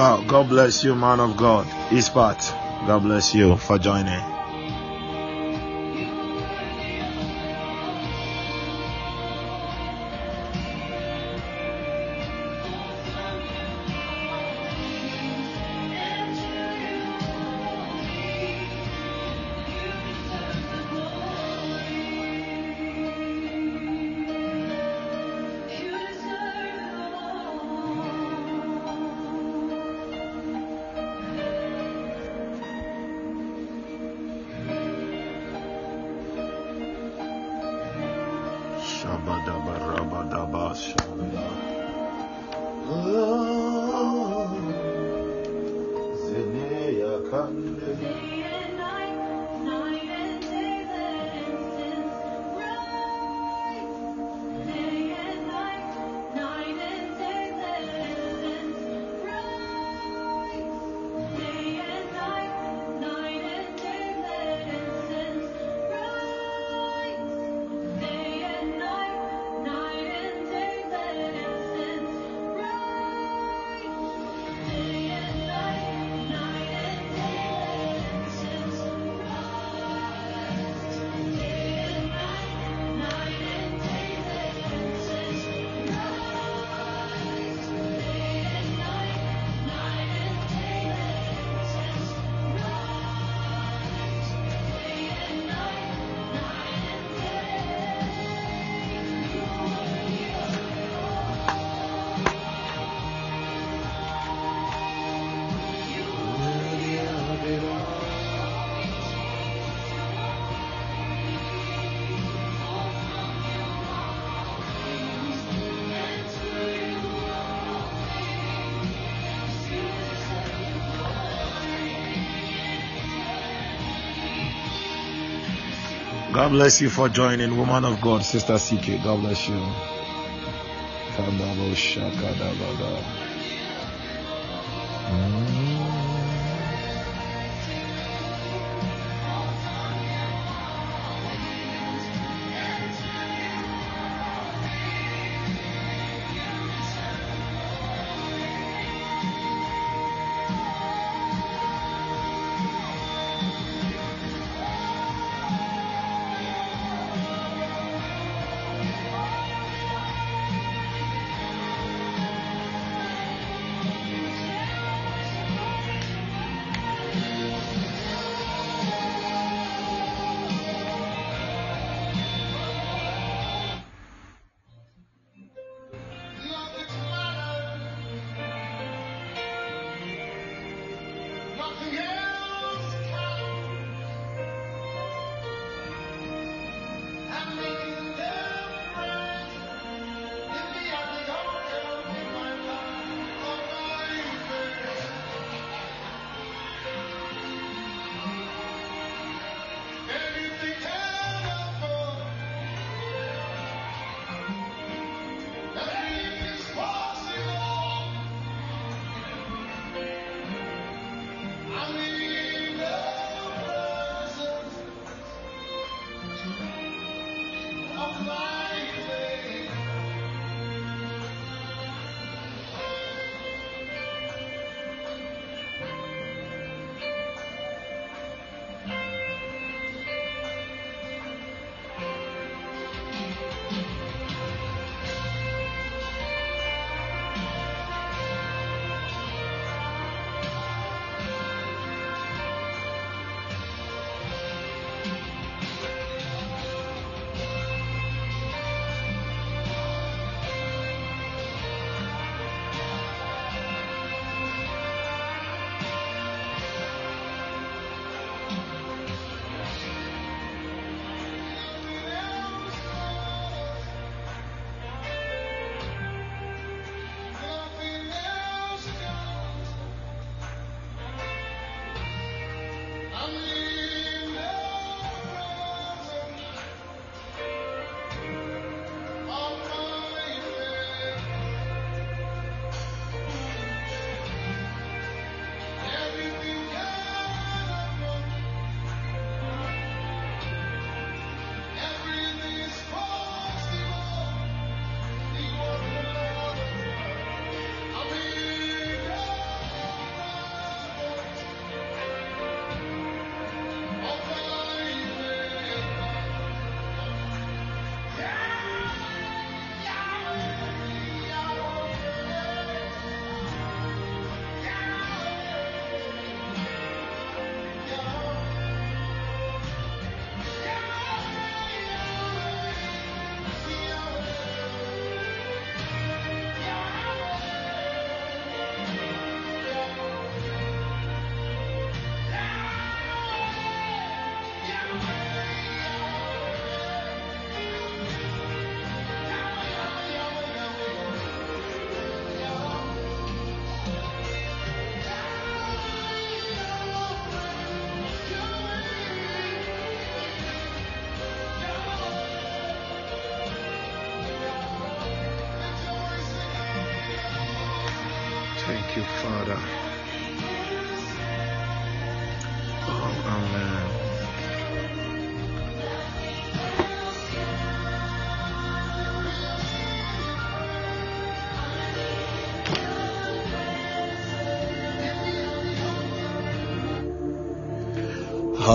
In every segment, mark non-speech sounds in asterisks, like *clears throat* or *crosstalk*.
God bless you, man of God. Ispat, God bless you for joining. God bless you for joining, woman of God, Sister CK. God bless you.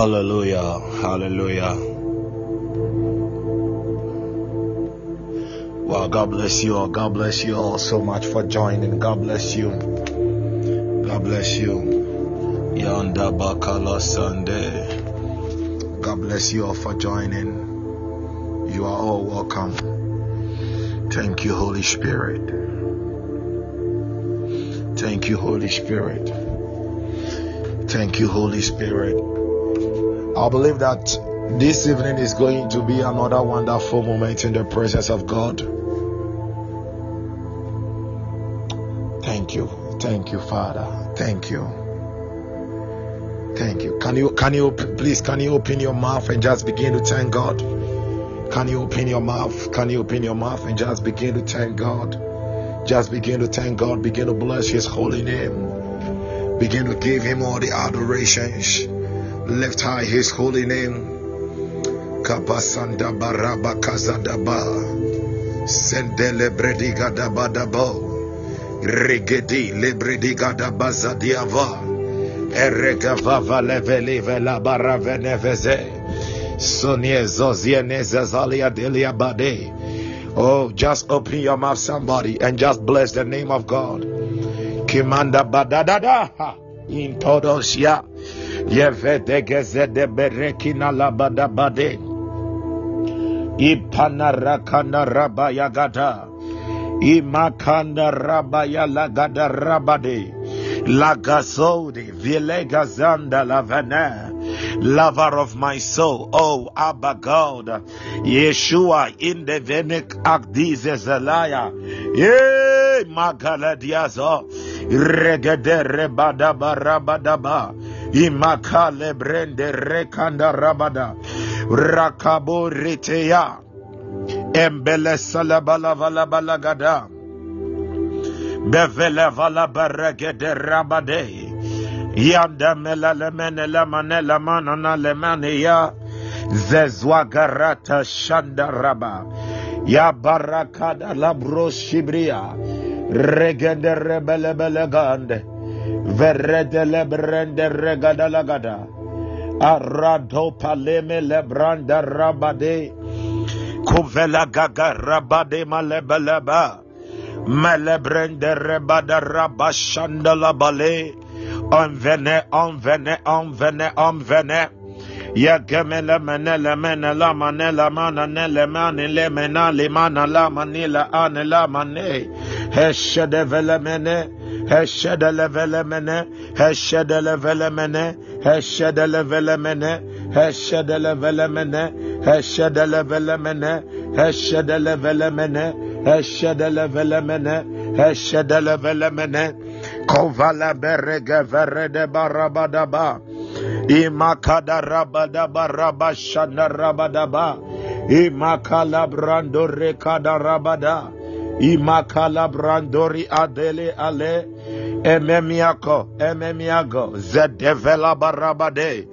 Hallelujah. Hallelujah. Well, God bless you all. God bless you all so much for joining. God bless you. God bless you. Yanda Bakala Sunday. God bless you all for joining. You are all welcome. Thank you, Holy Spirit. Thank you, Holy Spirit. Thank you, Holy Spirit. I believe that this evening is going to be another wonderful moment in the presence of God. Thank you. Thank you, Father. Thank you. Thank you. Can you can you please can you open your mouth and just begin to thank God? Can you open your mouth? Can you open your mouth and just begin to thank God? Just begin to thank God. Begin to bless His holy name. Begin to give Him all the adorations. Lift high His holy name. Kapasanda baraba kazadaba. Sendele brediga daba dabo. Regedi lebrediga daba zadiava. Eregavava levelive la baraveneveze. Sonie zoziene zazalia delia bade. Oh, just open your mouth, somebody, and just bless the name of God. Kimanda badadada. In todos ya. Yevedegeze de berekina labada bade. Ipana rakana rabaya gada. Imakanda rabaya lagada rabade. Lagasode vilegazanda lavana. Lover of my soul, oh Abba God, Yeshua in the venek akdize zelaya, ye magaladiazo, regede rebadaba rabadaba, imaka lebrende rekanda rabada. Rakabo reteya embele salabala valabala gada bevele valabaregede rabade. Yanda melalemene lamane lamanana lemane ya. Zezwagarata shandaraba ya barakada labro shibria. Regede rebelebele gande verede lebrende regada lagada arado paleme lebranda rabade kuvela gaga rabade malebeleba melebrende rebada rabashanda labale envene, envene, envene, envene. Ya gemele mene le mene la mane la mana ne le mane le mena le mana la mane la ane la mane. Heshe de vele mene. Heshe de le vele mene. Heshe de le vele mene. Heshe de le vele mene. Heshe de le vele mene. Heshe de le vele mene. Heshe de le vele mene. Heshe de le vele mene. Heshe de le vele mene. Kovala berege verede barabadaba. Imakada rabadaba rabashanda rabadaba. Imakala brando rekada rabada. Imakala brandori adele ale. Ememiako, ememiago, zedevela barabade.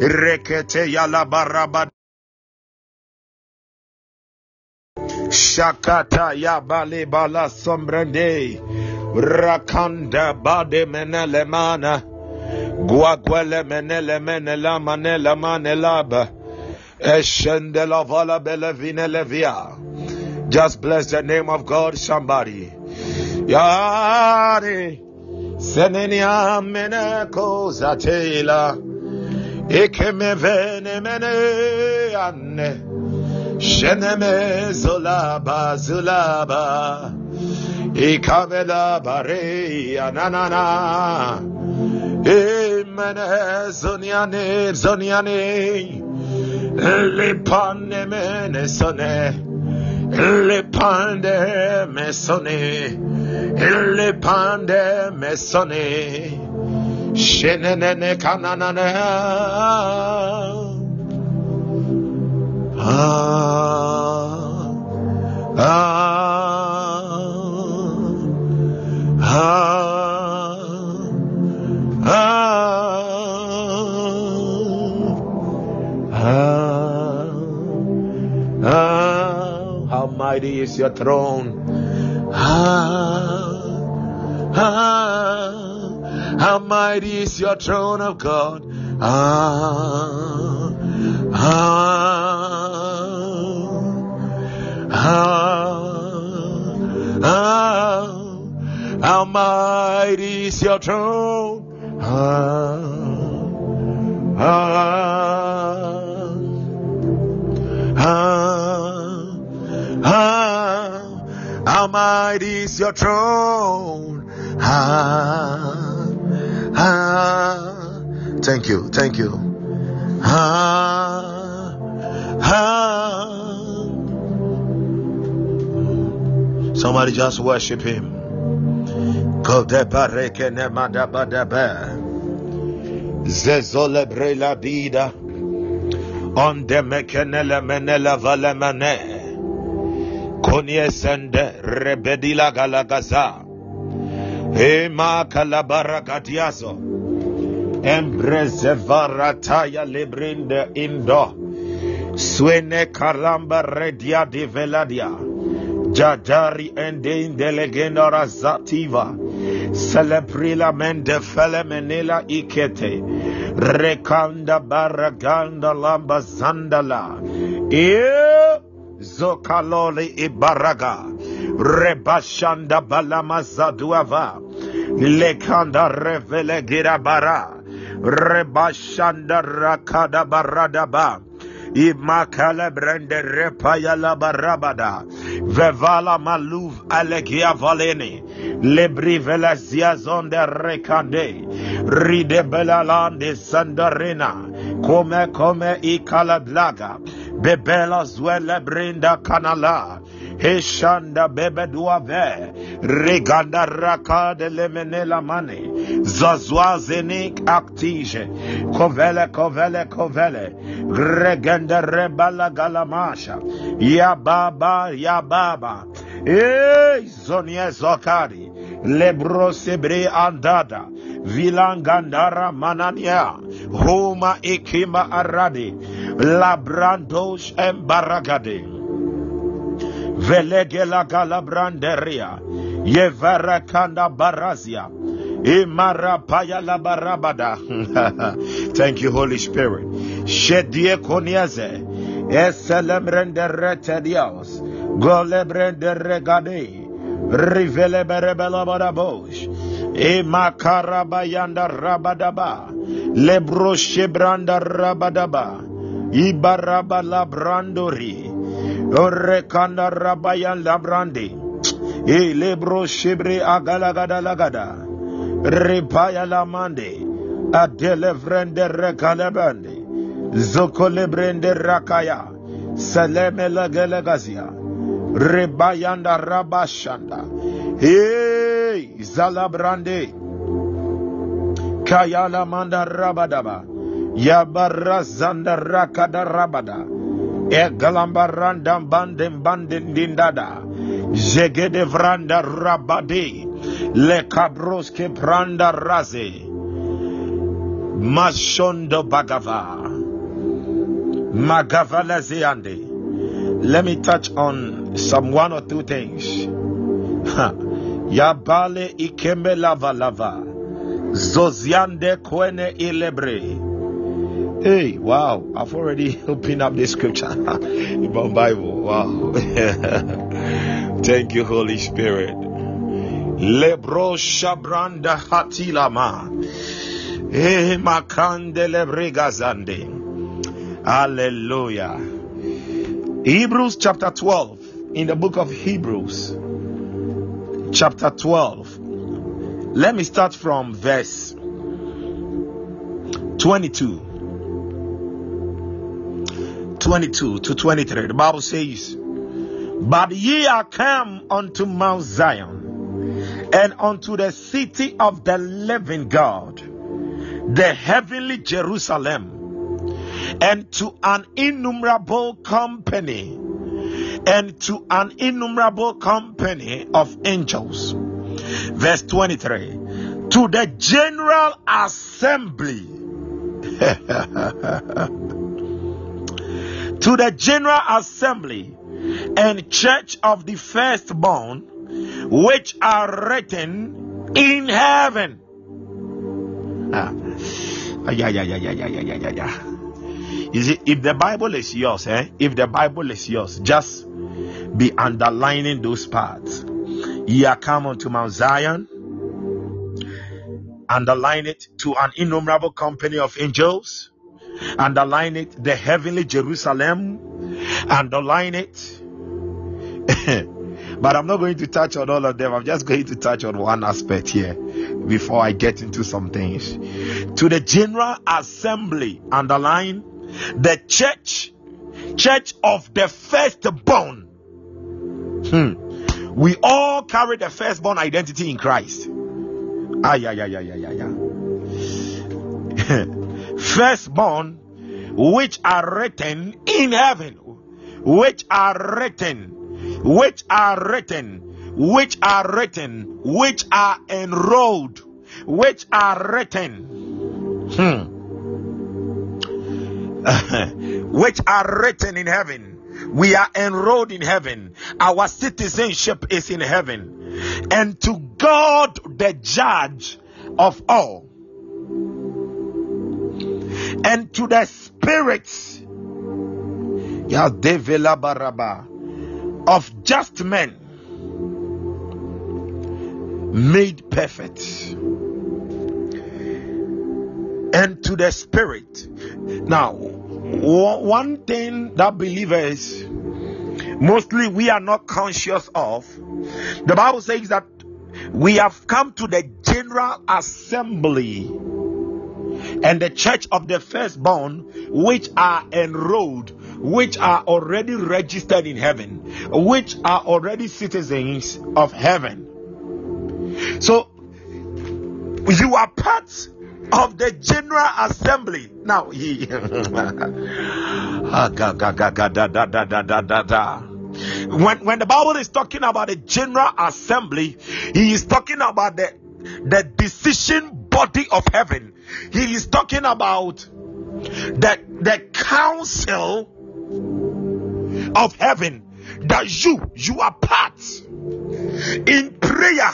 Rekete yala barabade. Shakata ya bale bala sombrende. Rakanda bade menele mana. Guaguele menele menela manela manelaba. Eshende la vala bele vine levia. Just bless the name of God, somebody. Yari. Senenia meneko zatela. Ekemevene mene anne. Sheneme zolaba zulaba. Ikavela bare ananana. Emene zoniane zoniane. Lipanemene sone le mesone, me sonne, le pande me sonne, shenene kananana. Ah, ah, ah. Mighty is your throne. Ah, ah, how mighty is your throne of God. Ah, ah, ah, ah, how mighty is your throne. Ah, ah, ah, ah, how mighty is your throne. Ah, ah, thank you, thank you. Ah, ah. Somebody just worship him. Zezole brela dida. Onde mekenele menela valemane. Konye sende rebedila galagaza. Ema kalabara katiaso. Embreze varataya librinde indo. Swene karamba redia di veladia. Jadari ende indelegenda razativa. Celebrila mende felemenela ikete. Rekanda baraganda lamba zandala. E zokalole ibaraga. Rebashanda balama zaduava. Lekanda revele girabara. Rebashanda rakada baradaba. Imakale brende repaya la barabada. Vevala maluv alegia valene. Lebri vela ziazon de rekande. Ride belalande sandarena. Come come ikala blaga. Bebela zwele brinda kanala. Heshanda bebe duave. Reganda raka de lemenela mane. Zazwazenik actige. Kovele kovele kovele. Reganda rebala galamasha. Ya baba ya baba. Ey zonie zokari. Lebro sebre andada. Vilangandara manania. Homa ikima aradi. Labrandos embaragade. Velegela galabranderia. Yevara kanda barazia. Imara paya la barabada. *laughs* Thank you, Holy Spirit. Shedie koniaze. Eselem renderete dios. Golebrende regade. Rivele berebela barabosh. Imakarabayanda rabadaba. Lebro shebranda rabadaba. Ibaraba labrandori. Orekanda rabayan labrandi. E lebro shebre agalagada lagada. Ripaya lamande. Adele vrende rekalebande. Zokolebrende rakaya. Seleme lagelegazia. Rebayanda rabashanda. Hey, zalabrande. Kayala manda rabadaba. Yabarazanda rakada rabada. Egalambaranda bandem bandin dindada. Zegede vranda rabade. Le cabroske pranda raze. Mashondo bagava. Magavala zeande. Let me touch on some one or two things. Yabale ikembe lava lava. Zoziande kwene ilebre. Hey, wow, I've already *laughs* opened up the scripture *laughs* in my Bible. Wow. *laughs* Thank you, Holy Spirit. Lebro shabranda hatilama. Eh, makande lebregazande. Hallelujah. Hebrews chapter 12. In the book of Hebrews, chapter 12. Let me start from verse 22. 22 to 23. The Bible says, But ye are come unto Mount Zion, and unto the city of the living God, the heavenly Jerusalem, and to an innumerable company, and to an innumerable company of angels. Verse 23 To the general assembly. *laughs* to the general assembly and church of the firstborn which are written in heaven. Ah. Yeah, yeah, yeah, yeah, yeah, yeah, yeah, yeah. You see, if the Bible is yours, eh? If the Bible is yours, just be underlining those parts. Ye are come unto Mount Zion. Underline it to an innumerable company of angels. Underline it, the heavenly Jerusalem. Underline it. *laughs* but I'm not going to touch on all of them. I'm just going to touch on one aspect here before I get into some things. To the General Assembly, underline the church, church of the firstborn. Hmm. We all carry the firstborn identity in Christ. Ah, yeah, yeah, yeah, yeah, yeah, yeah. firstborn, which are written in heaven, which are written, which are written, which are written, which are enrolled, which are written. Hmm. *laughs* which are written in heaven. We are enrolled in heaven. Our citizenship is in heaven. And to God, the judge of all, and to the spirits of just men made perfect and to the spirit. Now, one thing that believers mostly we are not conscious of, the Bible says that we have come to the general assembly and the church of the firstborn, which are enrolled, which are already registered in heaven, which are already citizens of heaven. So, you are part of the General Assembly. Now, he. when, when the Bible is talking about the General Assembly, he is talking about the, the decision body of heaven. He is talking about the, the council of heaven that you you are part in prayer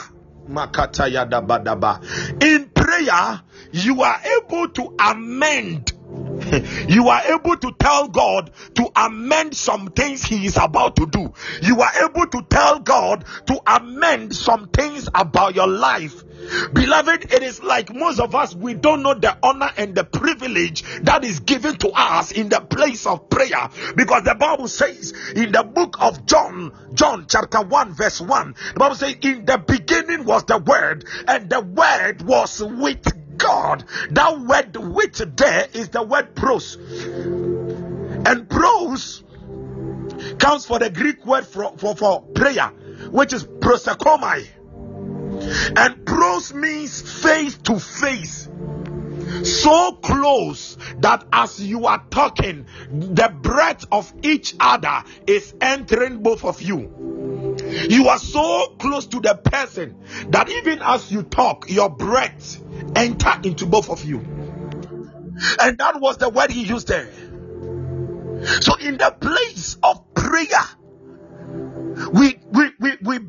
in prayer you are able to amend *laughs* you are able to tell God to amend some things He is about to do. You are able to tell God to amend some things about your life. Beloved, it is like most of us, we don't know the honor and the privilege that is given to us in the place of prayer because the Bible says in the book of John, John chapter 1, verse 1, the Bible says, In the beginning was the Word, and the Word was with God. That word which there is the word pros. And pros comes for the Greek word for, for, for prayer, which is prosekomai. And pros means face to face. So close that as you are talking, the breath of each other is entering both of you. You are so close to the person that even as you talk, your breath enter into both of you. And that was the word he used there. So in the place of prayer, we we we we.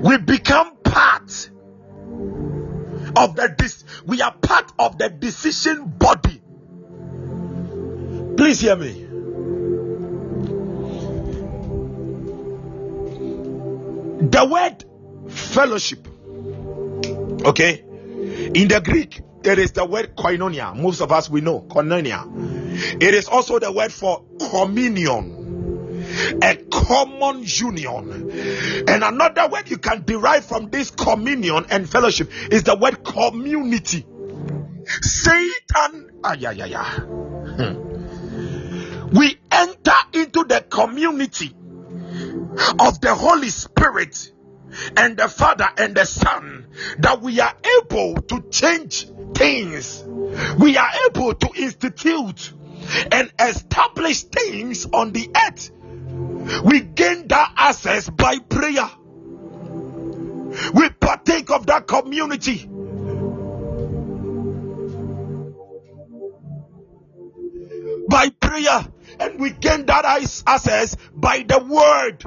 We become part of the this we are part of the decision body. Please hear me. The word fellowship Okay? In the Greek, it is the word koinonia. Most of us we know koinonia. It is also the word for communion, a common union. And another word you can derive from this communion and fellowship is the word community. Satan, ah, yeah, yeah, yeah. Hmm. We enter into the community of the Holy Spirit and the Father and the Son that we are able to change things. We are able to institute and establish things on the earth. We gain that access by prayer. We partake of that community. By prayer, and we gain that access by the word.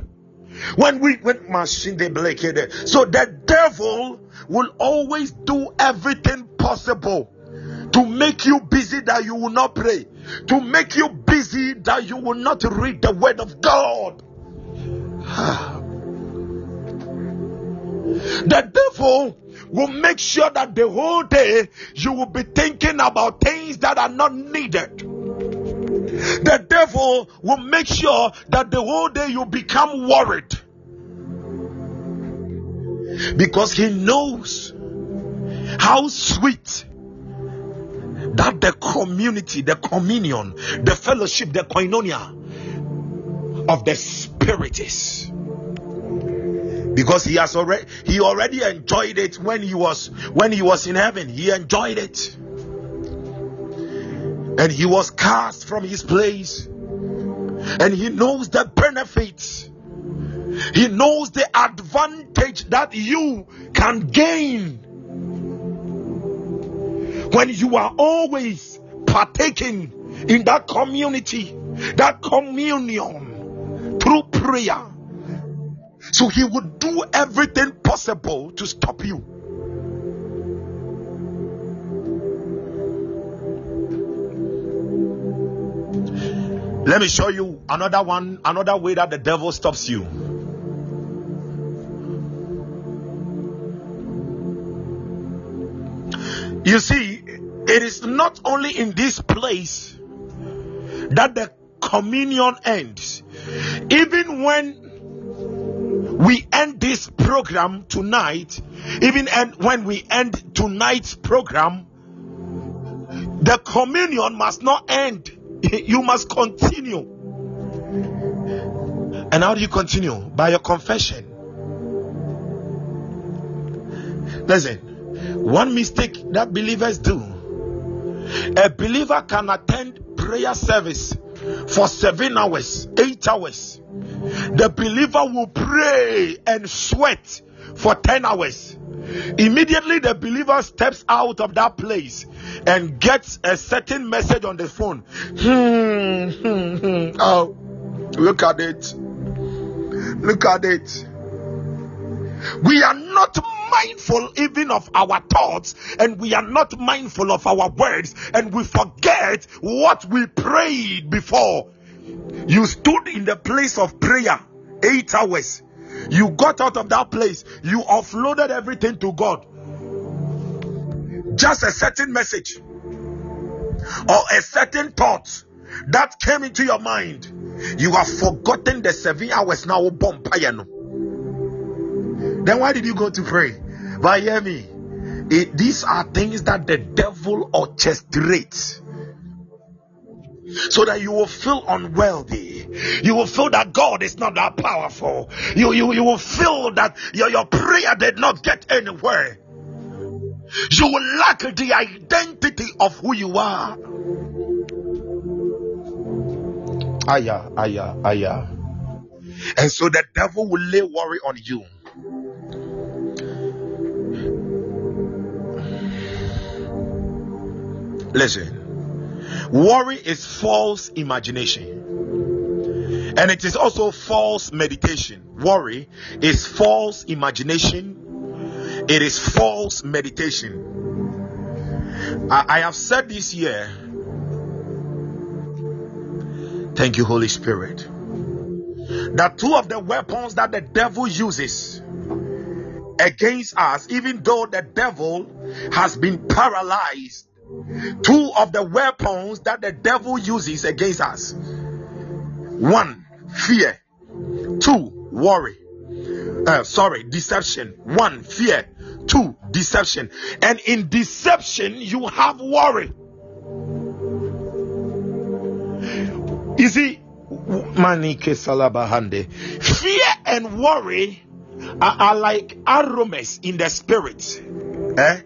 When we when machine they break so the devil will always do everything possible to make you busy that you will not pray, to make you busy that you will not read the word of God. *sighs* the devil will make sure that the whole day you will be thinking about things that are not needed. The devil will make sure that the whole day you become worried. Because he knows how sweet that the community, the communion, the fellowship, the koinonia of the spirit is. Because he has already he already enjoyed it when he was when he was in heaven. He enjoyed it and he was cast from his place. And he knows the benefits. He knows the advantage that you can gain. When you are always partaking in that community that communion through prayer. So he would do everything possible to stop you. Let me show you another one, another way that the devil stops you. You see, it is not only in this place that the communion ends, even when we end this program tonight, even when we end tonight's program, the communion must not end. You must continue. And how do you continue? By your confession. Listen, one mistake that believers do a believer can attend prayer service for seven hours, eight hours, the believer will pray and sweat for 10 hours. Immediately, the believer steps out of that place and gets a certain message on the phone. Hmm, hmm, hmm. Oh, look at it. Look at it. We are not mindful even of our thoughts, and we are not mindful of our words, and we forget what we prayed before you stood in the place of prayer eight hours. You got out of that place. You offloaded everything to God. Just a certain message or a certain thought that came into your mind. You have forgotten the seven hours now. Then why did you go to pray? But hear me. It, these are things that the devil orchestrates so that you will feel unworthy. You will feel that God is not that powerful. You, you, you will feel that your, your prayer did not get anywhere. You will lack the identity of who you are. Aya, aya, aya. And so the devil will lay worry on you. Listen. Worry is false imagination. And it is also false meditation. Worry is false imagination. It is false meditation. I, I have said this year. Thank you, Holy Spirit. That two of the weapons that the devil uses against us, even though the devil has been paralyzed Two of the weapons that the devil uses against us one, fear, two, worry. Uh, sorry, deception. One, fear, two, deception. And in deception, you have worry. You see. Fear and worry are, are like aromas in the spirit. Eh?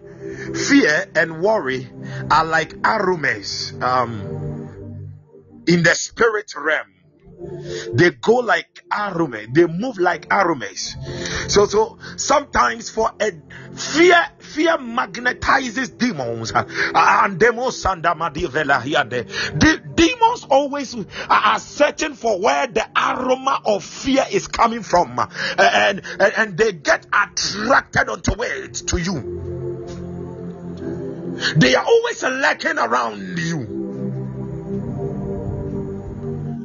Fear and worry are like aromas um, in the spirit realm. They go like aroma, they move like aromas. So, so sometimes for a fear, fear magnetizes demons, and the demons demons always are searching for where the aroma of fear is coming from, and and, and they get attracted onto it to you. They are always lurking around you,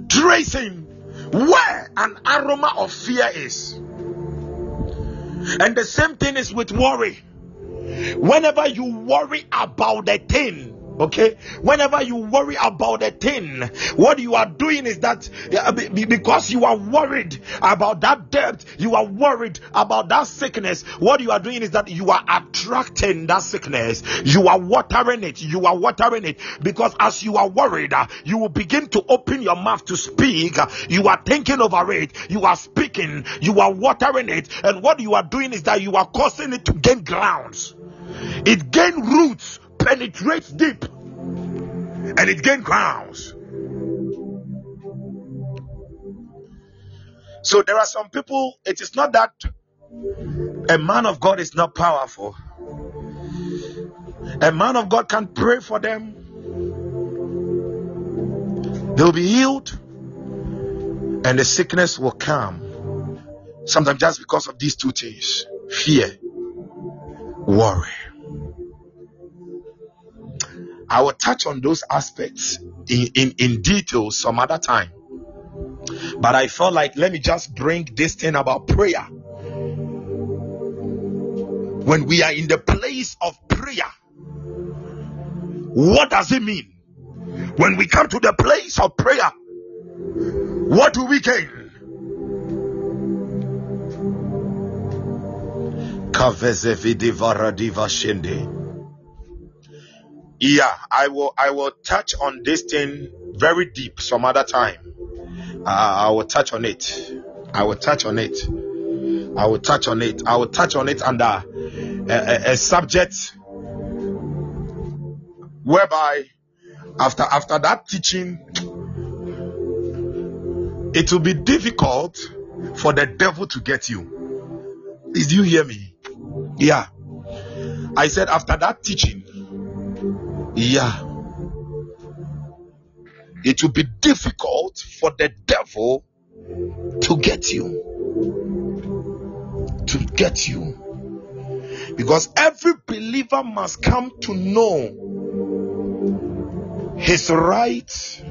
tracing where an aroma of fear is. And the same thing is with worry. Whenever you worry about a thing, Okay, whenever you worry about a thing, what you are doing is that because you are worried about that debt, you are worried about that sickness. What you are doing is that you are attracting that sickness, you are watering it, you are watering it because as you are worried, uh, you will begin to open your mouth to speak. You are thinking over it, you are speaking, you are watering it, and what you are doing is that you are causing it to gain grounds, it gain roots penetrates deep and it gains grounds. So there are some people, it is not that a man of God is not powerful. A man of God can pray for them, they'll be healed, and the sickness will come. Sometimes just because of these two things fear, worry. I will touch on those aspects in, in, in detail some other time. But I felt like let me just bring this thing about prayer. When we are in the place of prayer, what does it mean? When we come to the place of prayer, what do we gain? Yeah i will i will touch on this thing very deep some other time. Uh, i will touch on it. I will touch on it. I will touch on it. I will touch on it under a, a, a subject whereby after after that teaching it will be difficult for the devil to get you. Did you hear me? Yeah. I said after that teaching yeah. It will be difficult for the devil to get you. To get you. Because every believer must come to know his rights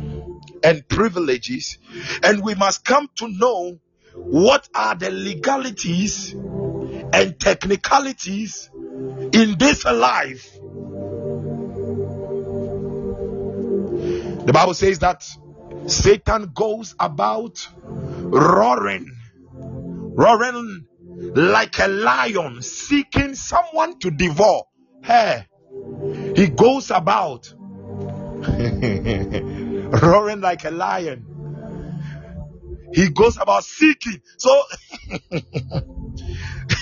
and privileges, and we must come to know what are the legalities and technicalities in this life The Bible says that Satan goes about roaring, roaring like a lion, seeking someone to devour. Hey, he goes about *laughs* roaring like a lion. He goes about seeking. So, *laughs*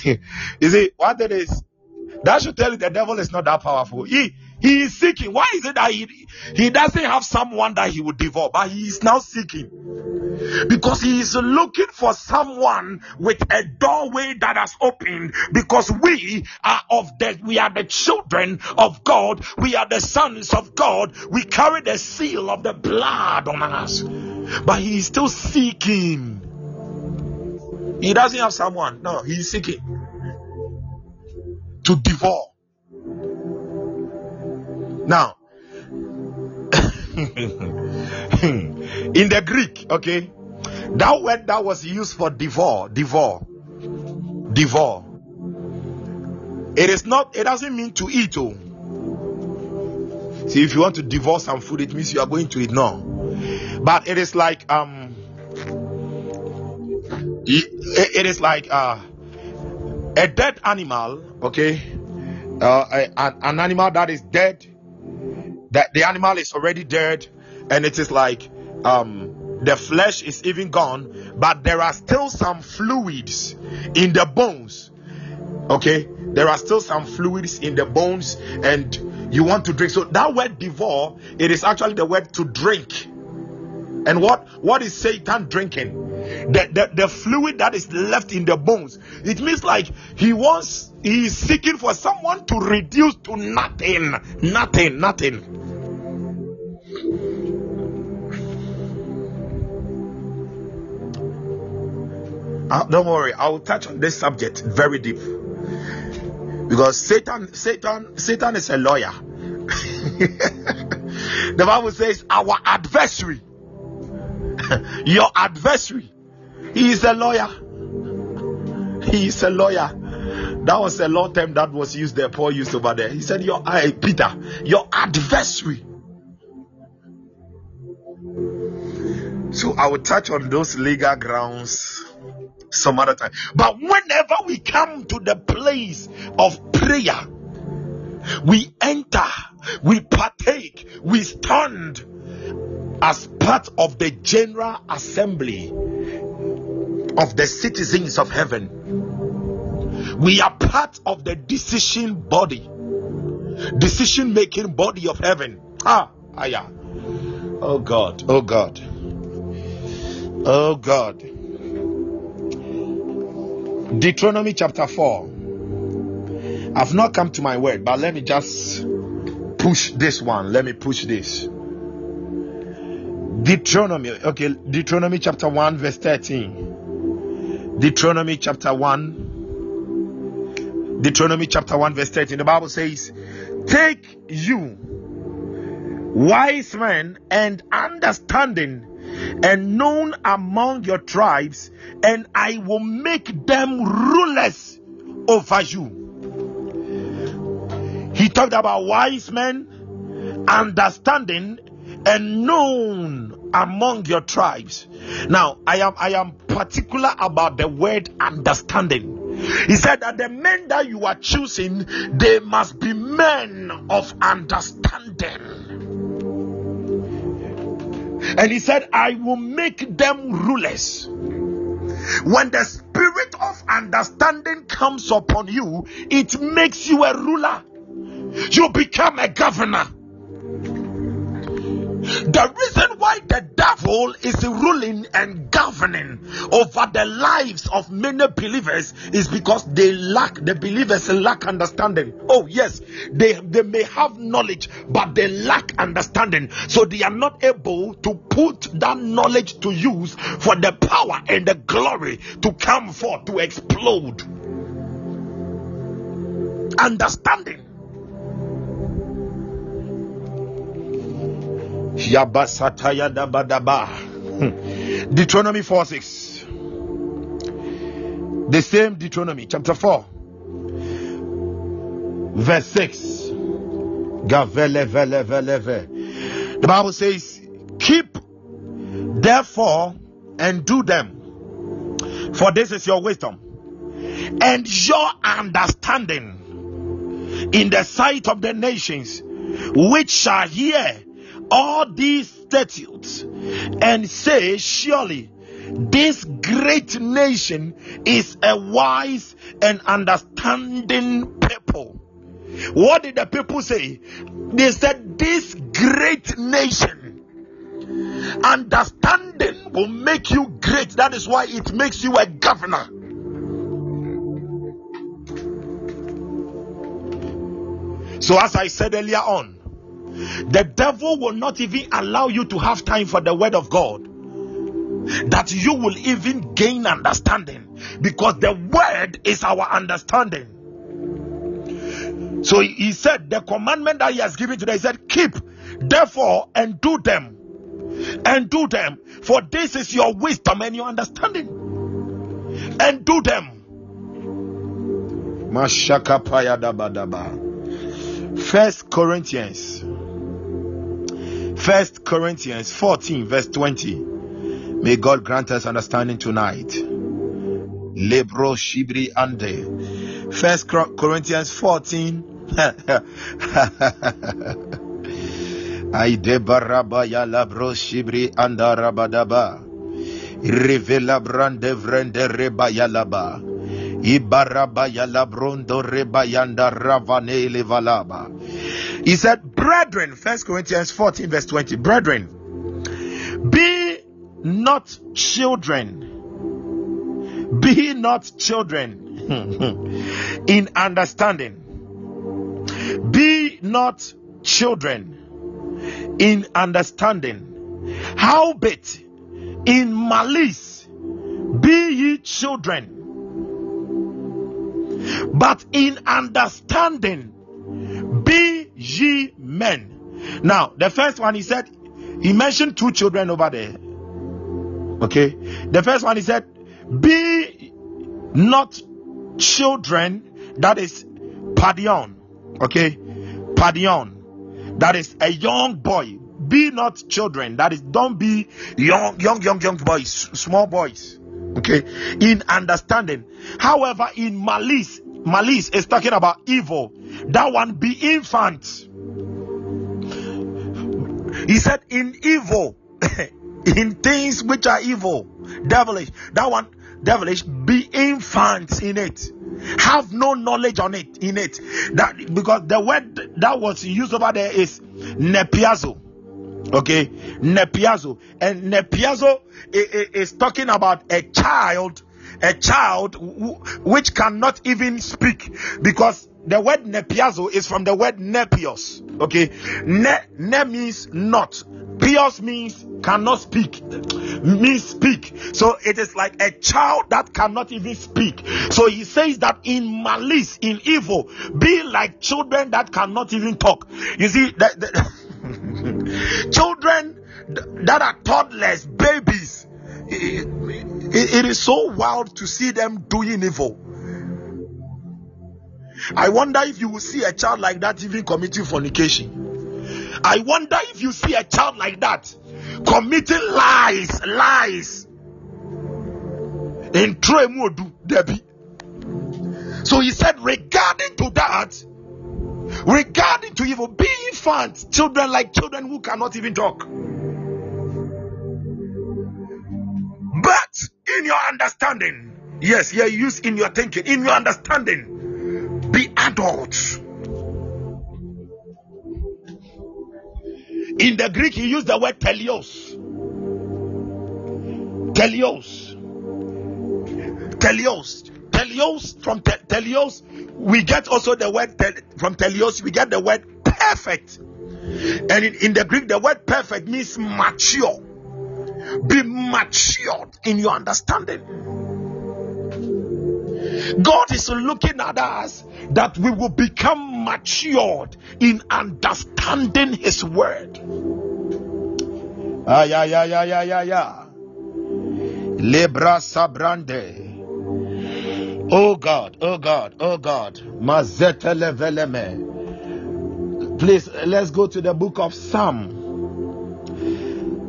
you see, what that is, that should tell you the devil is not that powerful. He he is seeking. Why is it that he, he doesn't have someone that he would devour, but he is now seeking? Because he is looking for someone with a doorway that has opened. Because we are of the we are the children of God, we are the sons of God, we carry the seal of the blood on us. But he is still seeking. He doesn't have someone, no, he is seeking to devour. Now, *laughs* in the Greek, okay, that word that was used for devour, devour, devour. It is not, it doesn't mean to eat. Oh. See, if you want to devour some food, it means you are going to eat. No. But it is like, um, it, it is like uh, a dead animal, okay, uh, a, an animal that is dead that the animal is already dead and it is like um the flesh is even gone but there are still some fluids in the bones. Okay? There are still some fluids in the bones and you want to drink. So that word devour it is actually the word to drink and what, what is Satan drinking? The, the, the fluid that is left in the bones. It means like he wants, he is seeking for someone to reduce to nothing, nothing, nothing. Uh, don't worry, I'll touch on this subject very deep because Satan, Satan, Satan is a lawyer. *laughs* the Bible says, Our adversary *laughs* your adversary, he is a lawyer. He is a lawyer. That was a long term that was used there. Paul used over there. He said, Your uh, Peter, your adversary. So I will touch on those legal grounds some other time. But whenever we come to the place of prayer, we enter, we partake, we stand as part of the general assembly of the citizens of heaven. We are part of the decision body, decision making body of heaven. Ah, ah, yeah. Oh God, oh God, oh God. Deuteronomy chapter 4. I've not come to my word, but let me just push this one. Let me push this. Deuteronomy, okay, Deuteronomy chapter 1, verse 13. Deuteronomy chapter 1. Deuteronomy chapter 1, verse 13. The Bible says, Take you, wise men and understanding, and known among your tribes, and I will make them rulers over you. He talked about wise men, understanding, and known among your tribes. Now, I am I am particular about the word understanding. He said that the men that you are choosing, they must be men of understanding. And he said, I will make them rulers. When the spirit of understanding comes upon you, it makes you a ruler you become a governor. The reason why the devil is ruling and governing over the lives of many believers is because they lack, the believers lack understanding. Oh, yes, they, they may have knowledge, but they lack understanding. So they are not able to put that knowledge to use for the power and the glory to come forth, to explode. Understanding. Yabasataya dabadaba. Hmm. Deuteronomy 4 6. The same Deuteronomy, chapter 4, verse 6. Gavele vele vele ve. The Bible says, Keep therefore and do them, for this is your wisdom and your understanding in the sight of the nations, which shall hear all these statutes and say, Surely this great nation is a wise and understanding people. What did the people say? They said, This great nation, understanding will make you great. That is why it makes you a governor. So, as I said earlier on, the devil will not even allow you to have time for the word of God. That you will even gain understanding because the word is our understanding. So he said, The commandment that he has given today, he said, Keep therefore and do them. And do them, for this is your wisdom and your understanding. And do them. First Corinthians First Corinthians 14, verse 20. May God grant us understanding tonight. Lebro Shibri Ande. First Corinthians 14. *laughs* Aide baraba ya labro shibri anda rabadaba. Revela brande vrende reba yalaba. Ibaraba yalabrondo reba yanda ravane levalaba. He said, Brethren, First Corinthians 14, verse 20, Brethren, be not children, be not children *laughs* in understanding, be not children in understanding, howbeit in malice be ye children, but in understanding ye men. Now, the first one he said, he mentioned two children over there. Okay, the first one he said, Be not children, that is padion. Okay, padion, that is a young boy. Be not children, that is don't be young, young, young, young boys, small boys. Okay, in understanding. However, in malice, malice is talking about evil. That one be infant. He said, in evil, *laughs* in things which are evil, devilish. That one, devilish, be infants in it. Have no knowledge on it in it. That because the word that was used over there is nepiazo. Okay, nepiazo, and nepiazo is, is talking about a child, a child which cannot even speak because the word nepiazo is from the word nepios. Okay, ne, ne means not. Pios means cannot speak, means speak. So it is like a child that cannot even speak. So he says that in malice, in evil, be like children that cannot even talk. You see, *laughs* children that are toddlers, babies, it, it, is so wild to see them doing evil. I wonder if you will see a child like that even committing fornication. I wonder if you see a child like that committing lies, lies in Tremodu Debbie. So he said, regarding to that, regarding to evil, be infants, children like children who cannot even talk. But in your understanding, yes, yeah, use in your thinking, in your understanding, be adults. In the Greek, he used the word telios. Telios. Telios. Telios from te- telios, we get also the word te- from telios, we get the word perfect. And in, in the Greek, the word perfect means mature. Be matured in your understanding. God is looking at us that we will become matured in understanding His word. Ah, yeah, yeah, yeah, yeah, yeah, yeah. Lebra sabrande. Oh God, oh God, oh God. Please, let's go to the book of Psalm.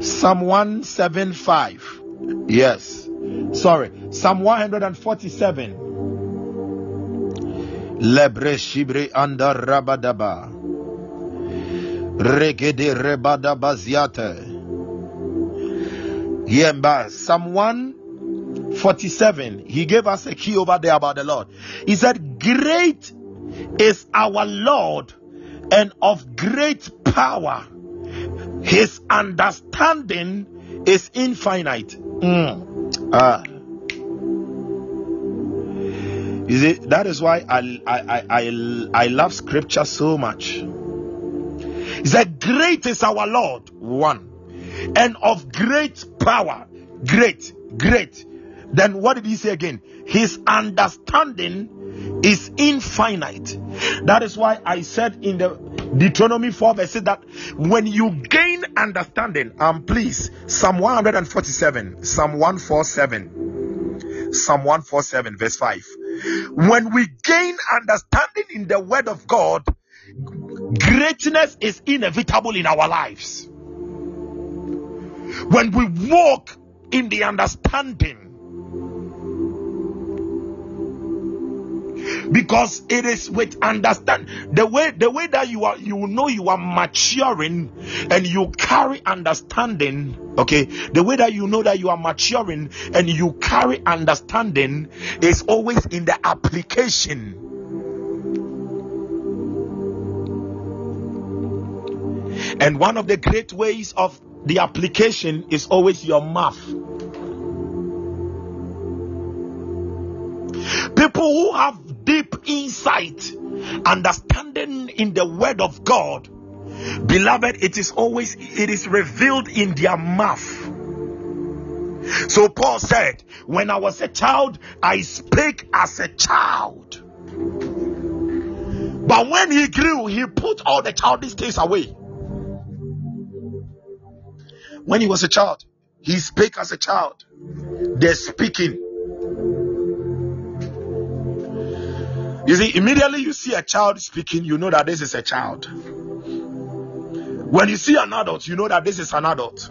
Psalm 175. Yes. Sorry. Psalm 147 lebre shibre anda rabadaba regede rebada baziate yemba psalm 147 he gave us a key over there about the lord he said great is our lord and of great power his understanding is infinite mm. ah you see, that is why I I I I, love scripture so much. He said, Great is our Lord, one, and of great power. Great, great. Then what did he say again? His understanding is infinite. That is why I said in the Deuteronomy 4 verse that when you gain understanding, um please, Psalm 147, Psalm 147, Psalm 147, verse 5 when we gain understanding in the word of God, greatness is inevitable in our lives. When we walk in the understanding, because it is with understand the way the way that you are you know you are maturing and you carry understanding okay? The way that you know that you are maturing and you carry understanding is always in the application. And one of the great ways of the application is always your mouth people who have deep insight, understanding in the word of God, beloved, it is always it is revealed in their mouth. So Paul said, When I was a child, I spake as a child. But when he grew, he put all the childish things away. When he was a child, he spake as a child. They're speaking. You see, immediately you see a child speaking, you know that this is a child. When you see an adult, you know that this is an adult.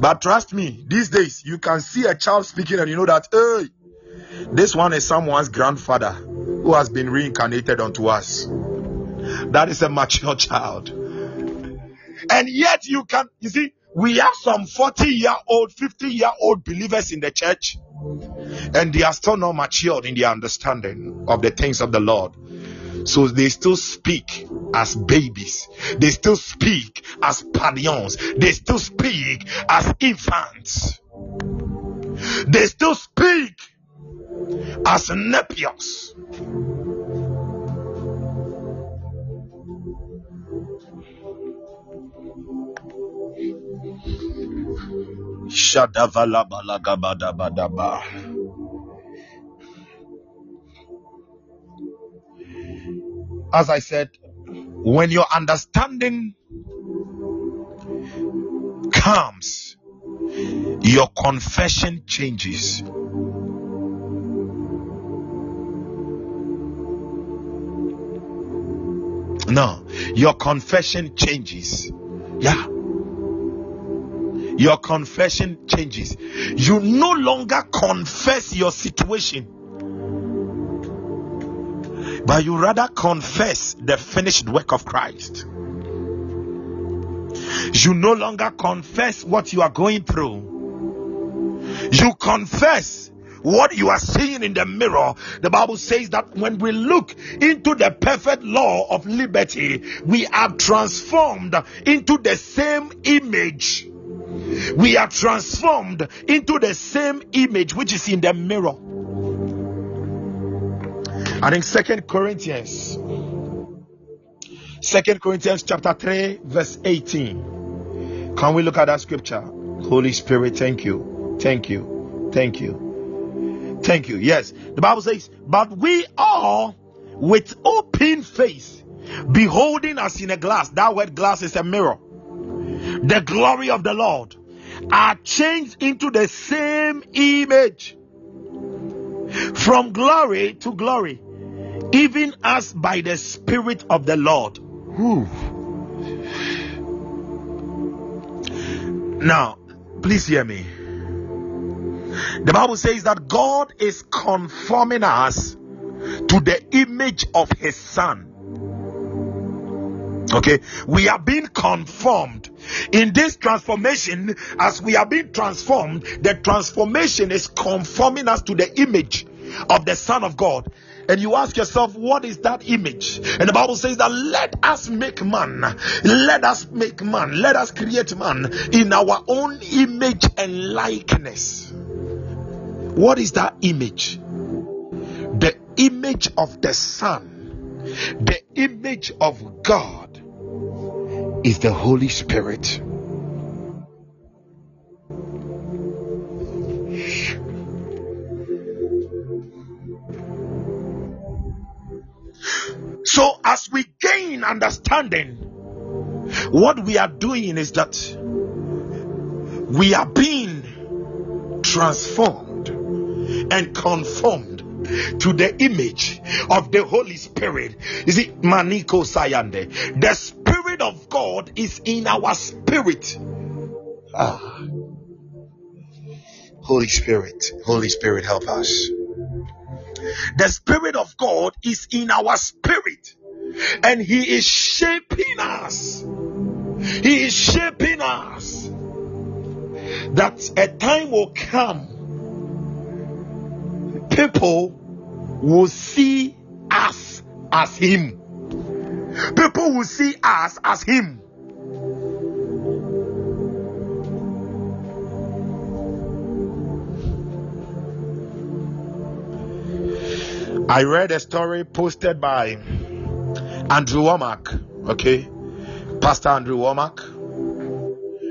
But trust me, these days you can see a child speaking and you know that, hey, this one is someone's grandfather who has been reincarnated unto us. That is a mature *laughs* child. And yet you can, you see, we have some 40 year old, 50 year old believers in the church, and they are still not matured in their understanding of the things of the Lord. So they still speak as babies, they still speak as padions, they still speak as infants, they still speak as nepios. Shadavala balagabadabadaba. As I said, when your understanding comes, your confession changes. No, your confession changes. Yeah. Your confession changes. You no longer confess your situation, but you rather confess the finished work of Christ. You no longer confess what you are going through. You confess what you are seeing in the mirror. The Bible says that when we look into the perfect law of liberty, we are transformed into the same image. We are transformed into the same image which is in the mirror. And in Second Corinthians, Second Corinthians chapter 3, verse 18. Can we look at that scripture? Holy Spirit, thank you. Thank you. Thank you. Thank you. Yes. The Bible says, But we all with open face, beholding us in a glass. That word glass is a mirror. The glory of the Lord are changed into the same image from glory to glory, even as by the Spirit of the Lord. Whew. Now, please hear me. The Bible says that God is conforming us to the image of His Son. Okay, we are being conformed in this transformation. As we are being transformed, the transformation is conforming us to the image of the Son of God. And you ask yourself, what is that image? And the Bible says that let us make man, let us make man, let us create man in our own image and likeness. What is that image? The image of the Son, the image of God is the Holy Spirit. So, as we gain understanding, what we are doing is that we are being transformed and conformed to the image of the Holy Spirit. Is it Maniko Sayande, the Spirit of God is in our spirit. Ah. Holy Spirit, Holy Spirit, help us. The Spirit of God is in our spirit, and He is shaping us. He is shaping us. That a time will come people will see us as him. People will see us as him. I read a story posted by Andrew Wommack, okay, Pastor Andrew Wommack,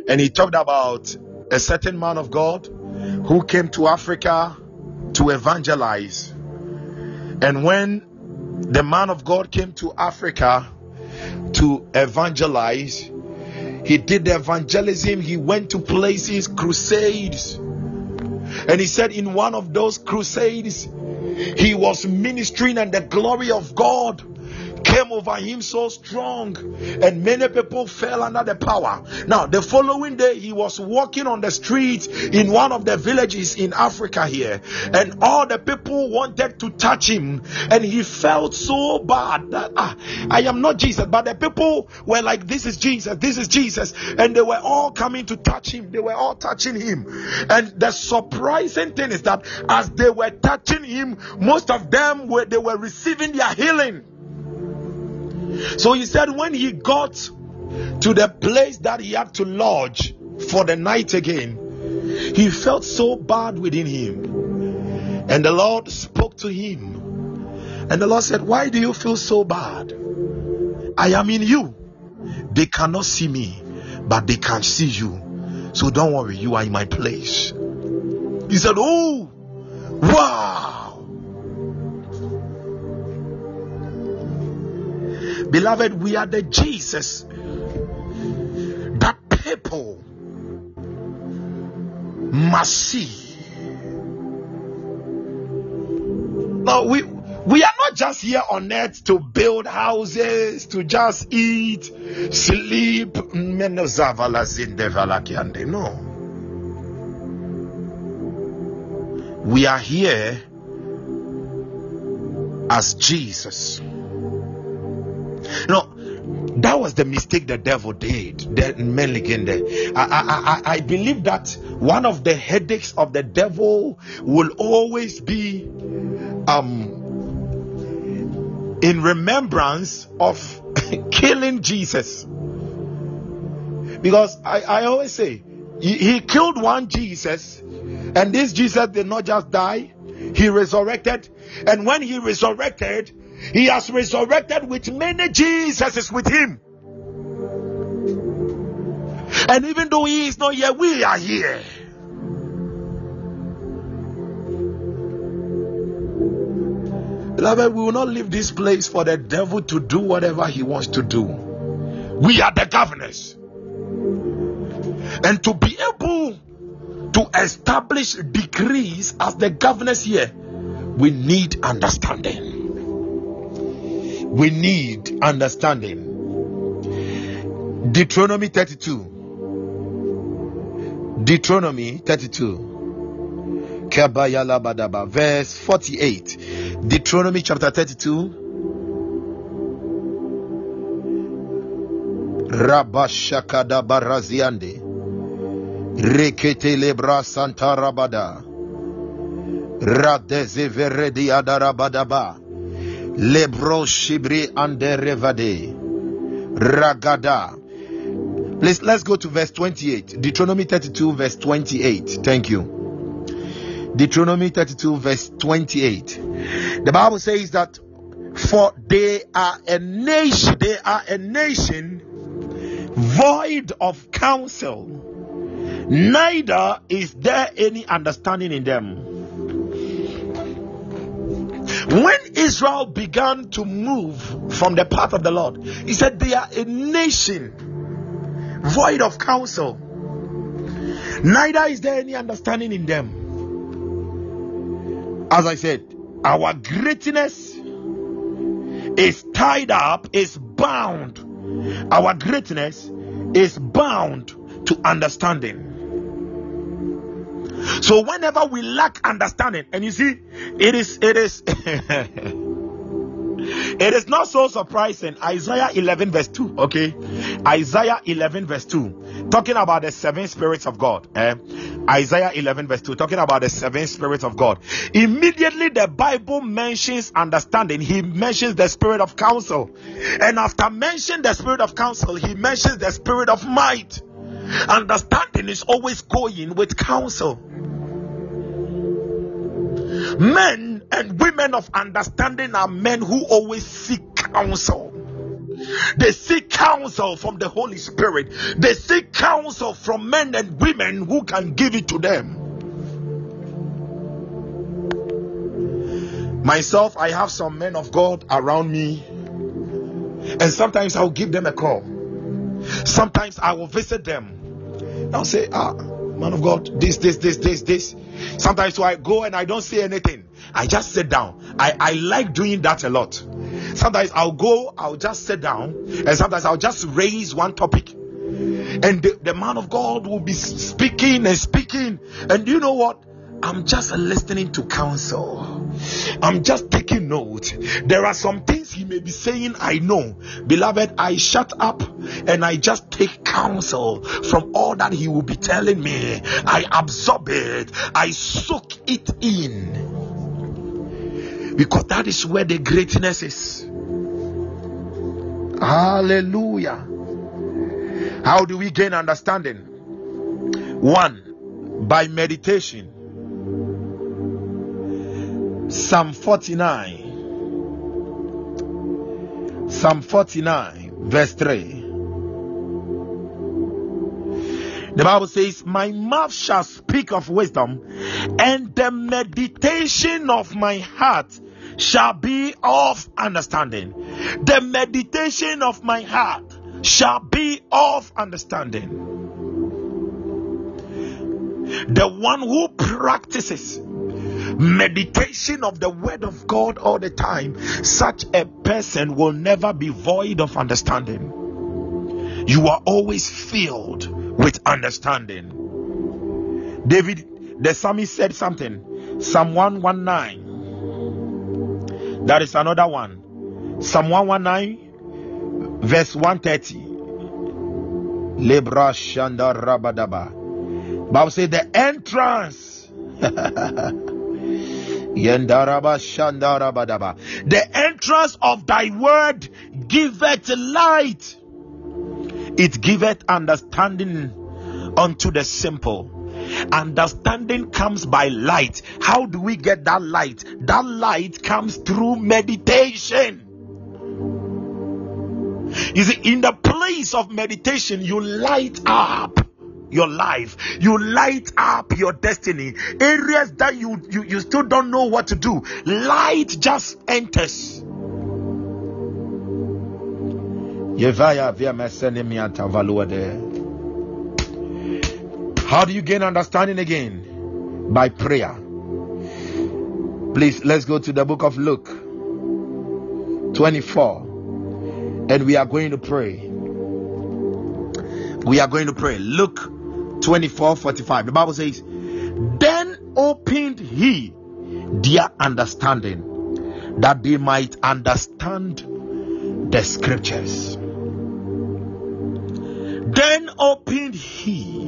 and he talked about a certain man of God who came to Africa to evangelize. And when the man of God came to Africa to evangelize, he did evangelism, he went to places, crusades. And he said, in one of those crusades, he was ministering, and the glory of God came over him so strong, and many people fell under the power. Now, the following day, he was walking on the streets in one of the villages in Africa here, and all the people wanted to touch him, and he felt so bad that ah, I am not Jesus, but the people were like, This is Jesus, this is Jesus, and they were all coming to touch him, they were all touching him. And the surprising thing is that as they were touching him, most of them were they were receiving their healing. So he said, when he got to the place that he had to lodge for the night again, he felt so bad within him. And the Lord spoke to him. And the Lord said, Why do you feel so bad? I am in you. They cannot see me, but they can see you. So don't worry, you are in my place. He said, Oh, wow. Beloved, we are the Jesus that people must see. Now we we are not just here on earth to build houses, to just eat, sleep. No. We are here as Jesus. Know, that was the mistake the devil did. The I, I, I, I believe that one of the headaches of the devil will always be um in remembrance of *laughs* killing Jesus. Because I, I always say he, he killed one Jesus, and this Jesus did not just die, he resurrected. And when he resurrected, he has resurrected with many Jesuses with him. And even though he is not here, we are here. Beloved, we will not leave this place for the devil to do whatever he wants to do. We are the governors. And to be able to establish decrees as the governors here, we need understanding we need understanding. Deuteronomy 32. Deuteronomy 32. Verse 48. Deuteronomy chapter 32. Rabashakada baraziande. Rekete santa rabada. Radeze veredi adarabadaba. Lebro Shibri Anderevade Ragada. Please let's go to verse 28. Deuteronomy 32, verse 28. Thank you. Deuteronomy 32, verse 28. The Bible says that for they are a nation, they are a nation void of counsel, neither is there any understanding in them. When Israel began to move from the path of the Lord, he said, They are a nation void of counsel, neither is there any understanding in them. As I said, our greatness is tied up, is bound. Our greatness is bound to understanding. So whenever we lack understanding, and you see, it is it is *laughs* it is not so surprising. Isaiah 11 verse 2. Okay, Isaiah 11 verse 2, talking about the seven spirits of God. Eh? Isaiah 11 verse 2, talking about the seven spirits of God. Immediately the Bible mentions understanding. He mentions the spirit of counsel, and after mentioning the spirit of counsel, he mentions the spirit of might. Understanding is always going with counsel. Men and women of understanding are men who always seek counsel. They seek counsel from the Holy Spirit. They seek counsel from men and women who can give it to them. Myself, I have some men of God around me, and sometimes I'll give them a call. Sometimes I will visit them. I'll say, Ah, man of God, this, this, this, this, this. Sometimes so I go and I don't say anything. I just sit down. I, I like doing that a lot. Sometimes I'll go, I'll just sit down, and sometimes I'll just raise one topic. And the, the man of God will be speaking and speaking. And you know what? I'm just listening to counsel. I'm just taking note. There are some things he may be saying, I know. Beloved, I shut up and I just take counsel from all that he will be telling me. I absorb it, I soak it in. Because that is where the greatness is. Hallelujah. How do we gain understanding? One, by meditation. Psalm 49. Psalm 49, verse 3. The Bible says, My mouth shall speak of wisdom, and the meditation of my heart shall be of understanding. The meditation of my heart shall be of understanding. The one who practices meditation of the word of God all the time, such a person will never be void of understanding. You are always filled with understanding. David, the psalmist said something. Psalm 119. That is another one. Psalm 119, verse 130. Lebra Shanda Rabadaba. Bible says the entrance *laughs* The entrance of thy word giveth light, it giveth understanding unto the simple. Understanding comes by light. How do we get that light? That light comes through meditation. You see, in the place of meditation, you light up your life. You light up your destiny. Areas that you, you you still don't know what to do. Light just enters. How do you gain understanding again? By prayer. Please let's go to the book of luke 24 and we are going to pray. We are going to pray. Luke 24 45. The Bible says, Then opened he their understanding that they might understand the scriptures. Then opened he,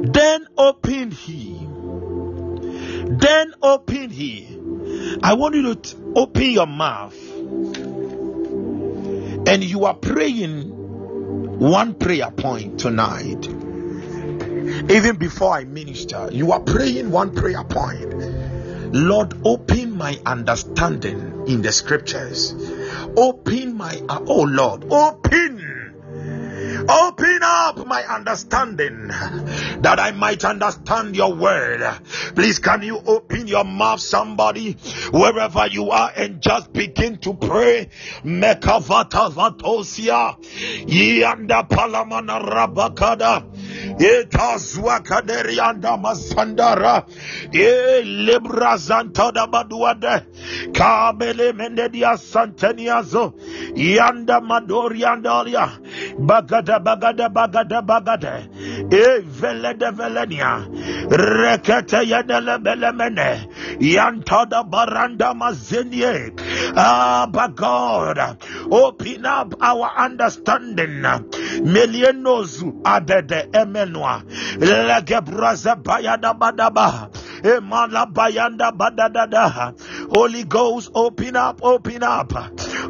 then opened he, then opened he. I want you to open your mouth and you are praying one prayer point tonight. Even before I minister, you are praying one prayer point. Lord, open my understanding in the scriptures. Open my, oh Lord, open Open up my understanding that I might understand your word. Please, can you open your mouth, somebody, wherever you are, and just begin to pray? Mekavata vatosia, yanda palamana rabakada, etazwa kaderi anda masandara, e libra zantada baduade, kabele mendedia santeniazo, yanda madori andalia, bagada bagada bagada bagada. E vele de velenia rekete yedele belemene yantada baranda mazenie ah but God. Open up our understanding. Milienozu adede emenwa legebraza bayada badaba Emalabayanda badadada. Holy Ghost, open up, open up,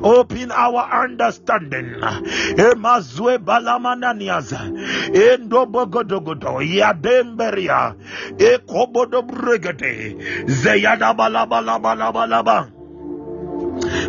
open our understanding. Emazwe balamananiaza. Endobogodogodo. Yademberia. Ekobodo bregade. Zeyada balabalabalaba.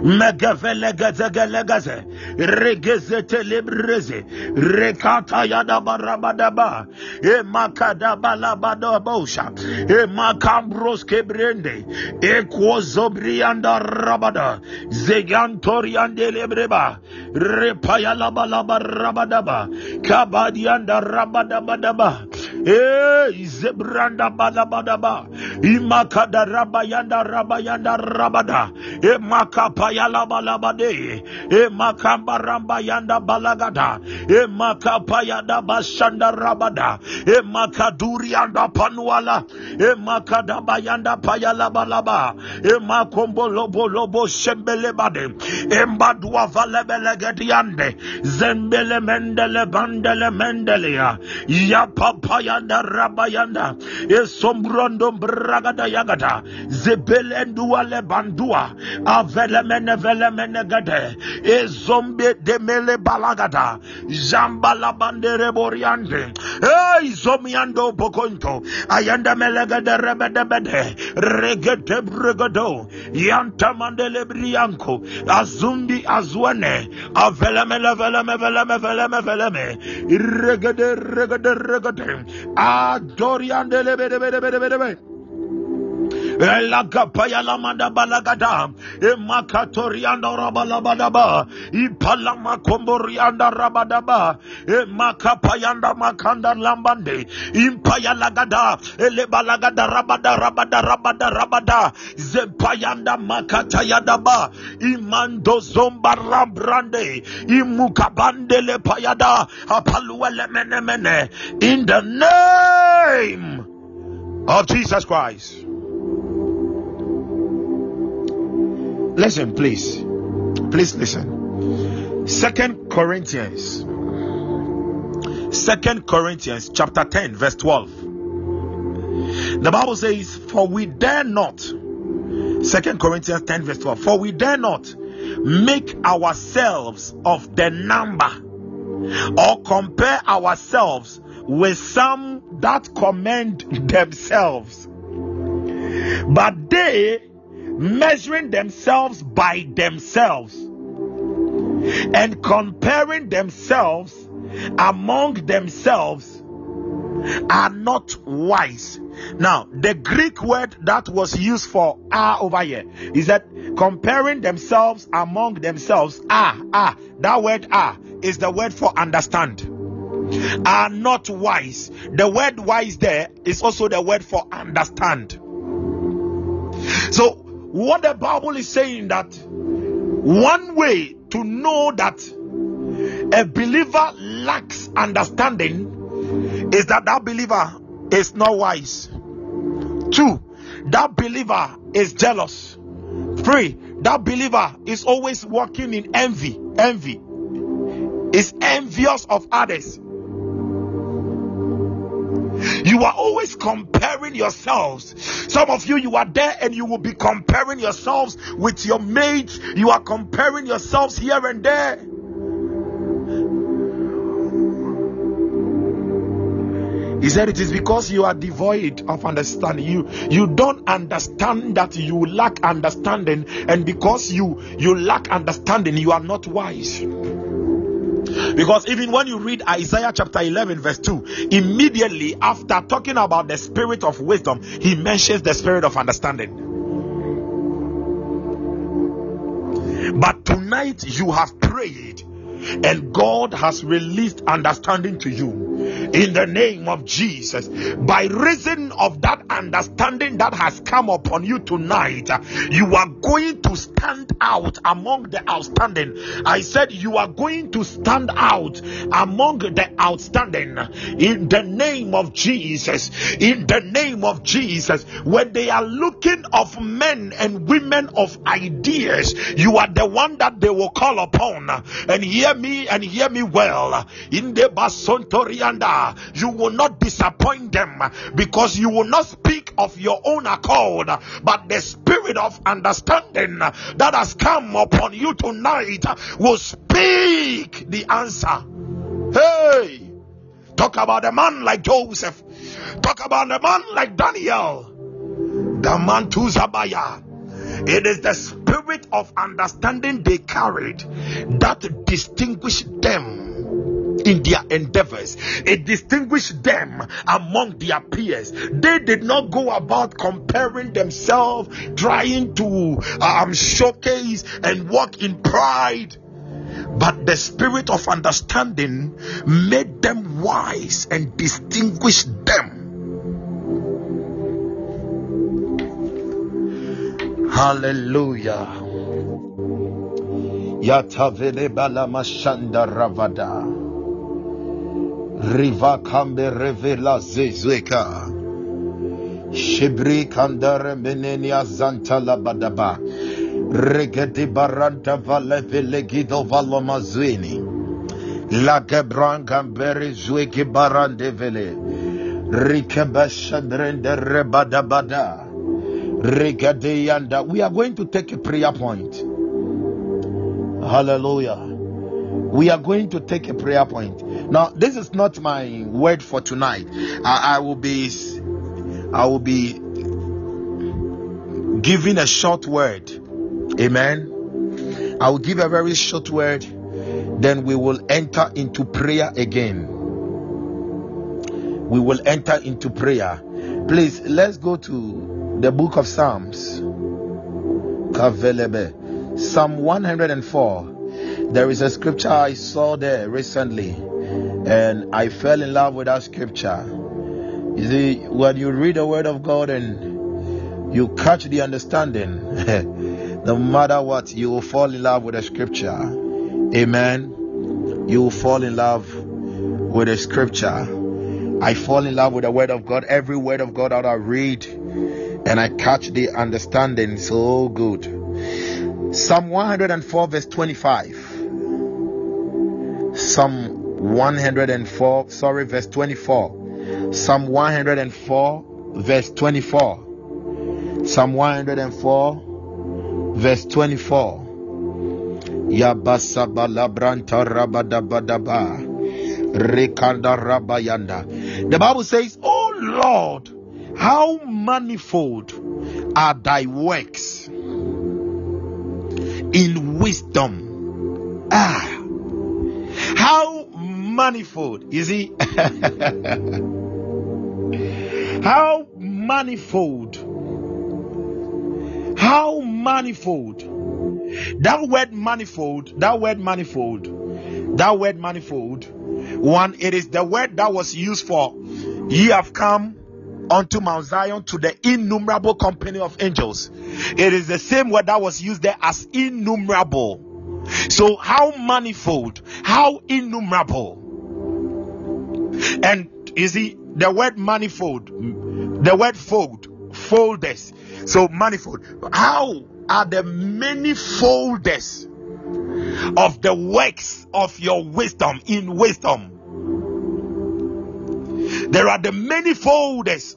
Megavelegazagalegaze, Regezete Libreze, Rekata Yada Barabadaba, Emakada Balabadabosha, Emakambros Kebrende, Equozobrianda Rabada, Zegantoriande Lebreba, Repayala Balaba Rabadaba, Kabadianda Rabadabadaba, Eh, Zebranda Balabadaba, Imakada Rabayanda Rabayanda Rabada, E Emakapayala Balabade, Emakambaramba Yanda Balagada, Emakapayada Bashanda Rabada, Emakaduri anda Panuala, Emakada Bayanda Payala Balaba, Emakombo Lobo Lobo shembele bade. E Shembelebade, Embadua Valebelegadiande, Zembele Mendele Bandele Mendelea, Yapapayanda Rabayanda, Esombrondo Bragada Yagada, Zebelendua Lebandua, Avelemene Velemene Gade, Ezombe Demele Balagada, Zambala Bandere Boriande, Hey, Zomiando Bokonto, Ayanda Melegade Rebedebede, Regete Bregado, Yanta Mandele Brianco, Azumbi Azwene, Avelemele Veleme Veleme Veleme Veleme, Regade Regade Regade, Lebedebedebedebede. Elagapaya lamanda balagada, emakatorianda rabalabadaba, ipalama komborianda rabadaba, emakapayanda makanda lambande, impaya lagada, elebalagada rabada rabada rabada rabada, zempayanda makatayadaba, imando zomba rambrande, imukabande le payada, apaluele mene mene, in the name of Jesus Christ. Listen, please. Please listen. Second Corinthians. Second Corinthians chapter 10, verse 12. The Bible says, For we dare not. Second Corinthians 10, verse 12. For we dare not make ourselves of the number or compare ourselves with some that commend themselves. But they measuring themselves by themselves and comparing themselves among themselves are not wise. Now, the Greek word that was used for are over here is that comparing themselves among themselves are are that word are is the word for understand are not wise. The word wise there is also the word for understand. So, what the Bible is saying that one way to know that a believer lacks understanding is that that believer is not wise. Two, that believer is jealous. Three, that believer is always walking in envy. Envy is envious of others. You are always comparing yourselves. Some of you, you are there and you will be comparing yourselves with your mates. You are comparing yourselves here and there. He said it is because you are devoid of understanding. You you don't understand that you lack understanding, and because you you lack understanding, you are not wise. Because even when you read Isaiah chapter 11, verse 2, immediately after talking about the spirit of wisdom, he mentions the spirit of understanding. But tonight you have prayed and God has released understanding to you in the name of Jesus. By reason of that understanding that has come upon you tonight, you are going to stand out among the outstanding. I said you are going to stand out among the outstanding in the name of Jesus. In the name of Jesus, when they are looking of men and women of ideas, you are the one that they will call upon. And hear me and hear me well. In the Basontorianda, you will not disappoint them because you will not speak of your own accord, but the spirit of understanding that has come upon you tonight will speak the answer. Hey, talk about a man like Joseph, talk about a man like Daniel, the man to Zabaya. It is the spirit of understanding they carried that distinguished them in their endeavors. It distinguished them among their peers. They did not go about comparing themselves, trying to um, showcase and walk in pride. But the spirit of understanding made them wise and distinguished them Hallelujah. Yatavele bala mashanda ravada. Riva kambe revela zezweka. Shibri kandare menenia zanta labadaba. Regedi baranta vale vele gido valo mazuini. La gebran gamberi zweki barande vele. Rikeba shandrende rebadabada. We are going to take a prayer point. Hallelujah. We are going to take a prayer point. Now, this is not my word for tonight. I, I will be I will be giving a short word. Amen. I will give a very short word. Then we will enter into prayer again. We will enter into prayer. Please, let's go to the book of Psalms. Kavelebe. Psalm 104. There is a scripture I saw there recently, and I fell in love with that scripture. You see, when you read the word of God and you catch the understanding, *laughs* no matter what, you will fall in love with the scripture. Amen. You will fall in love with the scripture. I fall in love with the word of God. Every word of God that I read, and I catch the understanding so good. Psalm 104, verse 25. Psalm 104, sorry, verse 24. Psalm 104, verse 24. Psalm 104, verse 24. Yabasa balabranta rabadabadaba. Rekanda rabayanda. The Bible says, Oh Lord, how manifold are thy works in wisdom? Ah, how manifold is *laughs* he? how manifold? How manifold? That word manifold, that word manifold, that word manifold. One, it is the word that was used for ye have come unto Mount Zion to the innumerable company of angels. It is the same word that was used there as innumerable. So, how manifold, how innumerable. And you see, the word manifold, the word fold, folders. So, manifold. How are the many folders of the works of your wisdom in wisdom? There are the many folders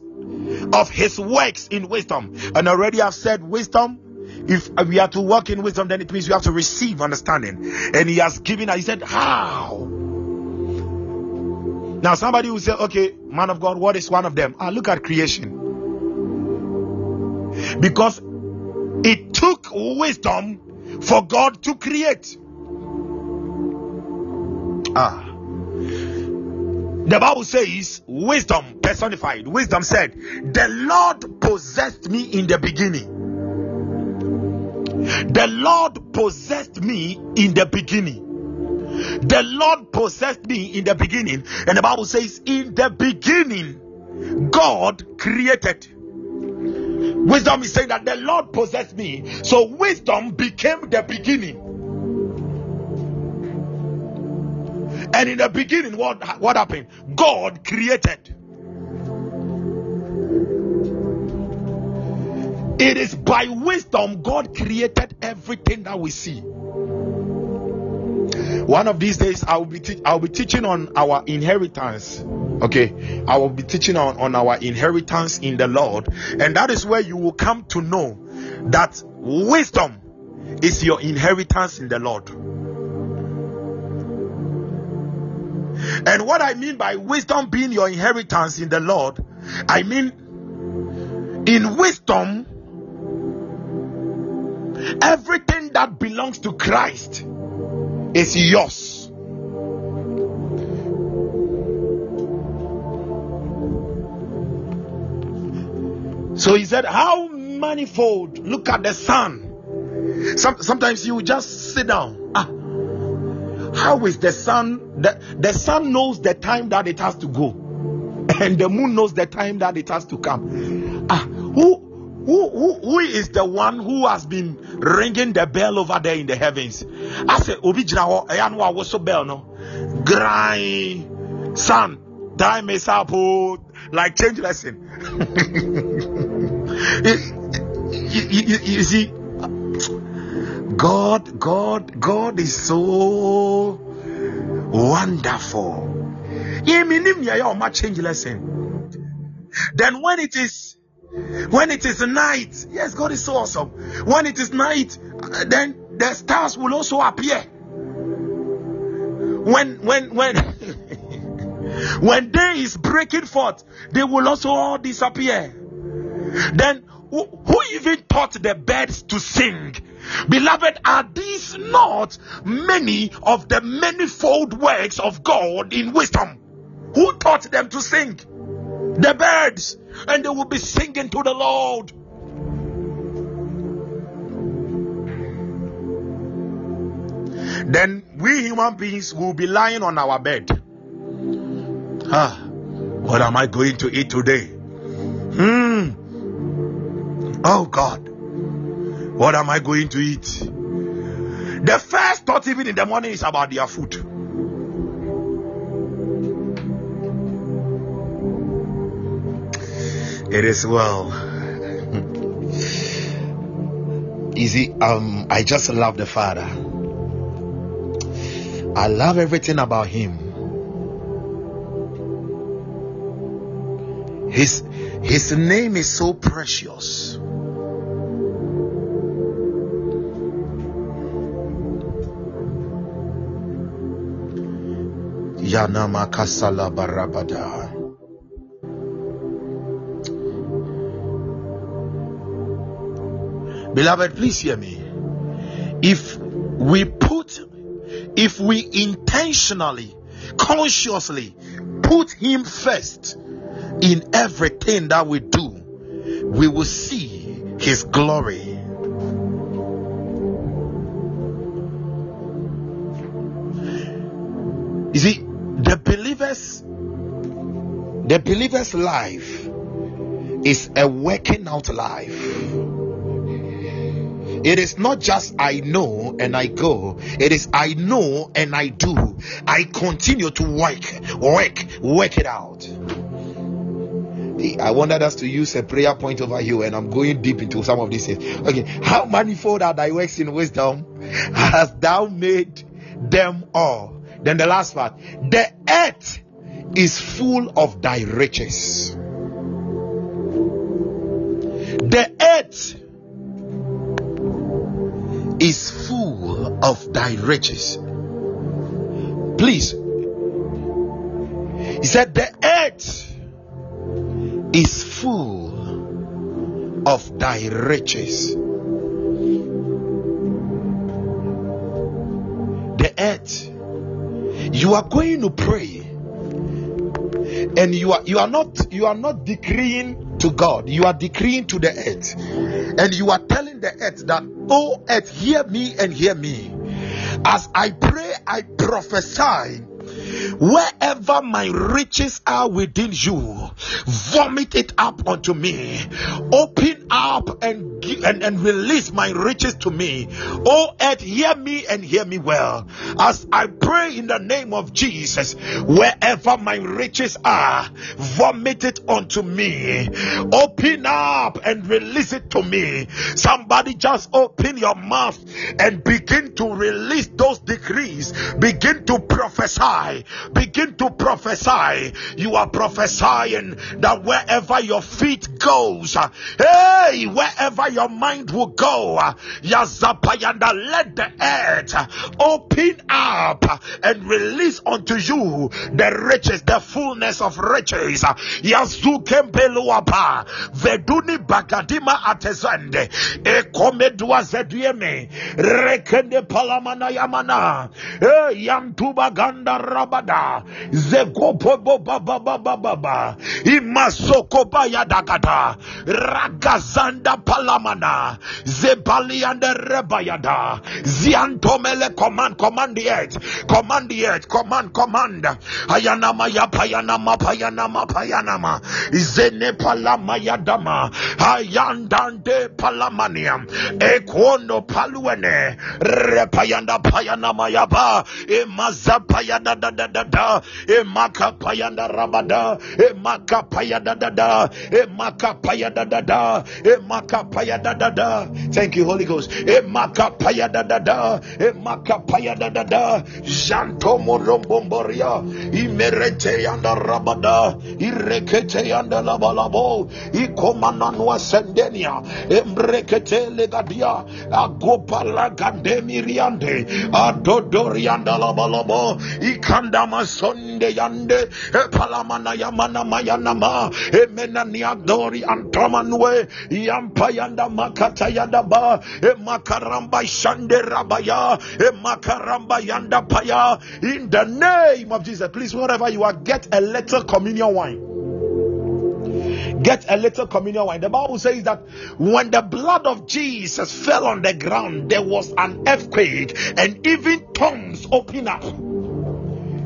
of his works in wisdom. And already I've said wisdom. If we are to walk in wisdom, then it means we have to receive understanding. And he has given us, he said, How? Now, somebody will say, Okay, man of God, what is one of them? Ah, look at creation. Because it took wisdom for God to create. Ah. The Bible says, wisdom personified. Wisdom said, The Lord possessed me in the beginning. The Lord possessed me in the beginning. The Lord possessed me in the beginning. And the Bible says, In the beginning, God created. Wisdom is saying that the Lord possessed me. So wisdom became the beginning. And in the beginning, what, what happened? God created. It is by wisdom God created everything that we see. One of these days, I will be te- I will be teaching on our inheritance. Okay, I will be teaching on, on our inheritance in the Lord, and that is where you will come to know that wisdom is your inheritance in the Lord. And what I mean by wisdom being your inheritance in the Lord, I mean in wisdom, Everything that belongs to Christ is yours. So he said, How manifold? Look at the sun. Some, sometimes you just sit down. Ah, how is the sun? The, the sun knows the time that it has to go, and the moon knows the time that it has to come. Ah, who who, who, who is the one who has been ringing the bell over there in the heavens? I say, Obi Jirawo, Eyanwa so bell, no? Grind, son, time is up, like change lesson. *laughs* you, you, you see, God, God, God is so wonderful. change lesson. Then when it is when it is night, yes, God is so awesome. When it is night, uh, then the stars will also appear. When when when *laughs* when day is breaking forth, they will also all disappear. Then who, who even taught the birds to sing? Beloved, are these not many of the manifold works of God in wisdom? Who taught them to sing? The birds and they will be singing to the Lord. Then we human beings will be lying on our bed. Ah, what am I going to eat today? Hmm. Oh God, what am I going to eat? The first thought, even in the morning, is about their food. It is well. *laughs* Easy. Um, I just love the Father. I love everything about Him. His His name is so precious. Yanama Kasala Barabada. Beloved, please hear me. If we put, if we intentionally, consciously put Him first in everything that we do, we will see His glory. You see, believers, the believer's life is a working out life. It is not just I know and I go. It is I know and I do. I continue to work, work, work it out. I wanted us to use a prayer point over here, and I'm going deep into some of these things. Okay, how manifold are thy works in wisdom? Hast thou made them all? Then the last part, the earth is full of thy riches. The earth is full of thy riches. Please, he said, The earth is full of thy riches. The earth, you are going to pray. And you are you are not you are not decreeing to God. You are decreeing to the earth. And you are telling the earth that oh earth hear me and hear me. As I pray I prophesy Wherever my riches are within you, vomit it up unto me. Open up and, and, and release my riches to me. Oh, earth, hear me and hear me well. As I pray in the name of Jesus, wherever my riches are, vomit it unto me. Open up and release it to me. Somebody just open your mouth and begin to release those decrees. Begin to prophesy begin to prophesy. You are prophesying that wherever your feet goes, uh, hey, wherever your mind will go, uh, Yazapayanda, let the earth uh, open up and release unto you the riches, the fullness of riches. Yazukembeluapa, Veduni Bagadima Atezande, Ekomedua Zedieme, Rekende Palamana Yamana, Yantuba Ganda Rabada, Zegopo Baba Baba Baba, Imasoko Bayadagada, Ragazanda Palamana, Zebali and Rebayada, Ziantomele command, command the earth, command the earth, command, command. Ayanama ya payanama payanama payanama, Zene Palama Yadama, Ayandande Palamaniam, Ekono Paluene, Repayanda Payanama Yaba, Emaza Payada da da da da, Emaka Payanda Rabada, Emaka Payada da da, Emaka Payada da da, Emaka Payada da da. Thank you, Holy Ghost. Emaka Payada da da, Emaka Payada da da, Janto Morombomboria, Imerete Yanda Rabada, Irekete Yanda Labalabo, Ikomananwa Sendenia, Embrekete Legadia, Agopala Gandemiriande, Adodorianda Labalabo, Ikandama Sonde Yande, Palamana Yamana Mayanama, Emenania Dori Antomanwe, Yampayanda Makatayanda Ba, Makaramba Shande Rabaya, Makaramba Yanda Paya, in the name of Jesus. Please, wherever you are, get a little communion wine get a little communion wine. The Bible says that when the blood of Jesus fell on the ground, there was an earthquake, and even tombs opened up.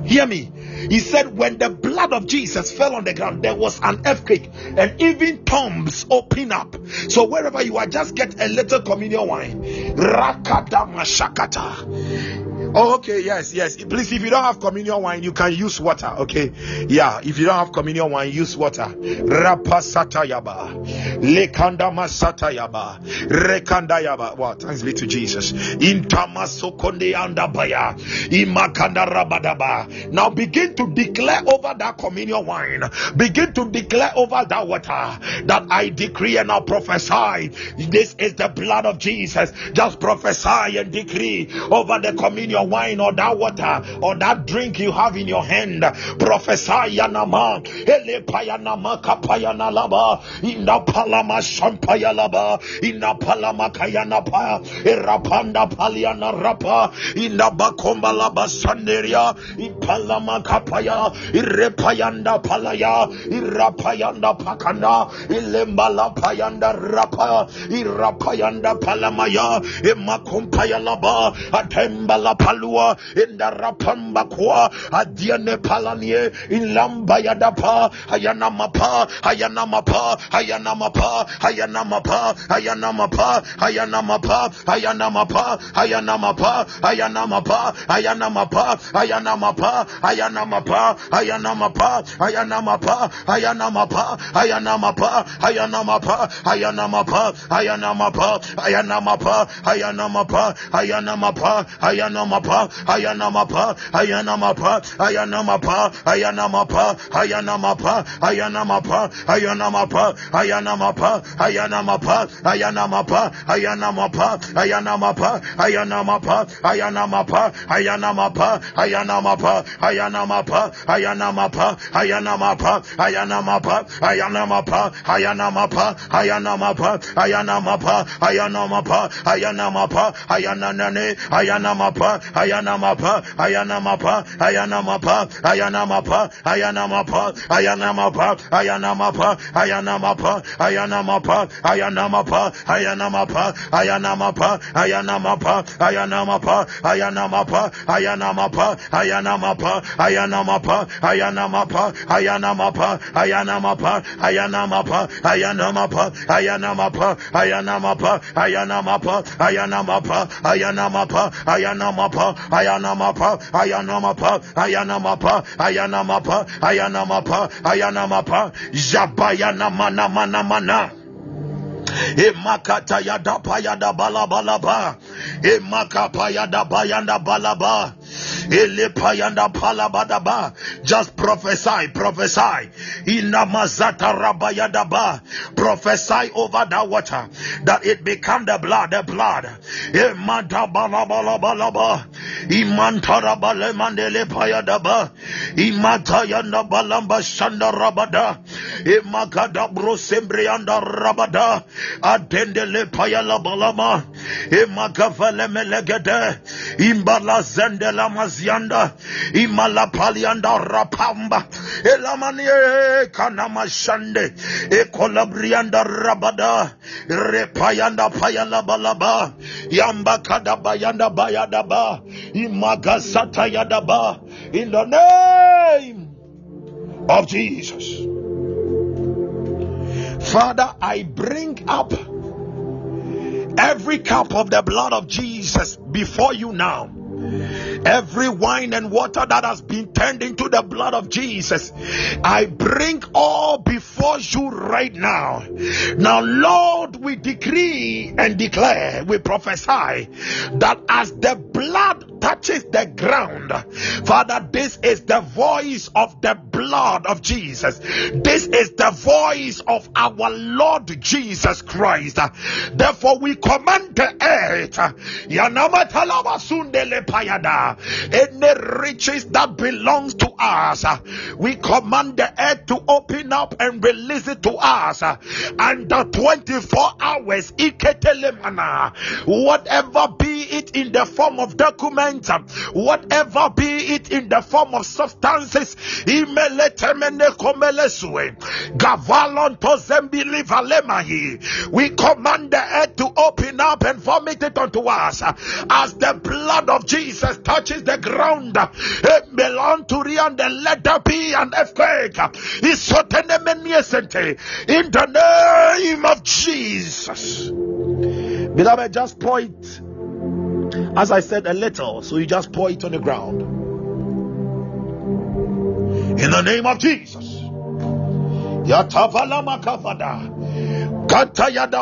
Hear me. He said, when the blood of Jesus fell on the ground, there was an earthquake, and even tombs open up. So wherever you are, just get a little communion wine. Rakada mashakata. Oh, okay, yes, yes. Please, if you don't have communion wine, you can use water. Okay, yeah. If you don't have communion wine, use water. Rapasata yaba, lekanda masata yaba, rekanda yaba. Wow, thanks be to Jesus. Intamaso konde andabaya, imakanda rabadaba. Now begin to declare over that communion wine. Begin to declare over that water that I decree and I prophesy. This is the blood of Jesus. Just prophesy and decree over the communion wine or that water or that drink you have in your hand. Prophesy yanama, ele payanama kapayana laba, inda palama shampaya laba, inda palama kayana pa, irapanda paliana rapa, inda bakomba laba sanderia, ipalama kapaya, irepayanda palaya, irapayanda pakanda, ilembala payanda rapa, irapayanda palamaya, imakumpaya laba, atembala palua, inda rapamba kwa, adiane palanie, ilamba yadapa, Ayanama pa, ayanama mapa, ayanama mapa, ayanama mapa, ayanama mapa, ayanama mapa, ayanama mapa, ayanama mapa, ayanama mapa, ayanama mapa, ayana mapa, ayana mapa, ayana mapa, ayana mapa, ayana mapa, ayana mapa, ayana mapa, ayana mapa, ayana mapa, ayana mapa, ayana mapa, ayana mapa, ayana mapa, ayana mapa, ayana mapa, ayana mapa, ayana mapa, ayana mapa, ayana mapa, ayana mapa, ayana mapa, ayana mapa, ayana mapa, ayana mapa, ayana mapa, ayana mapa, ayana mapa, ayana mapa, ayana mapa, ayana mapa, ayana mapa, ayana mapa, ayana mapa, ayana mapa, ayana mapa, ayana mapa, ayana mapa, ayana mapa, ayana mapa, ayana mapa, ayana ayanamapa ayanamapa ayanamapa ayanamapa ayanamapa ayanamapa ayanamapa jabayana mana mana mana emakata yadapa yadabalaba laba emakapa yadapa yadabalaba Elepayanda palabadaba. Just prophesy, prophesy. Inamazata rabayadaba. Prophesy over that water that it become the blood, the blood. Imanta balabalabalaba. Imantara balemandele payadaba. Imatayanda balamba shanda rabada. Imakada brosembrianda rabada. Adendele payala balama. Imakafale melegede. Imbala zendela mazianda. Imala palianda rapamba. Elamanie eh, eh, kanama shande. Ekolabrianda rabada. Repayanda payala balaba. Yamba kada bayanda bayadaba. Imagasata yadaba. In the name of Jesus. Father, I bring up every cup of the blood of Jesus before you now. Every wine and water that has been turned into the blood of Jesus, I bring all before you right now. Now, Lord, we decree and declare, we prophesy that as the blood touches the ground, Father, this is the voice of the blood of Jesus. This is the voice of our Lord Jesus Christ. Therefore, we command the earth any riches that belongs to us uh, we command the earth to open up and release it to us. Uh, and the 24 hours whatever be it in the form of documents uh, whatever be it in the form of substances we command the earth to open up and vomit it unto us as the blood of Jesus touches the ground. It belong to and let there be an earthquake. In the name of Jesus. Beloved, just point. As I said, a little. So you just pour it on the ground. In the name of Jesus. Yatavala makavada.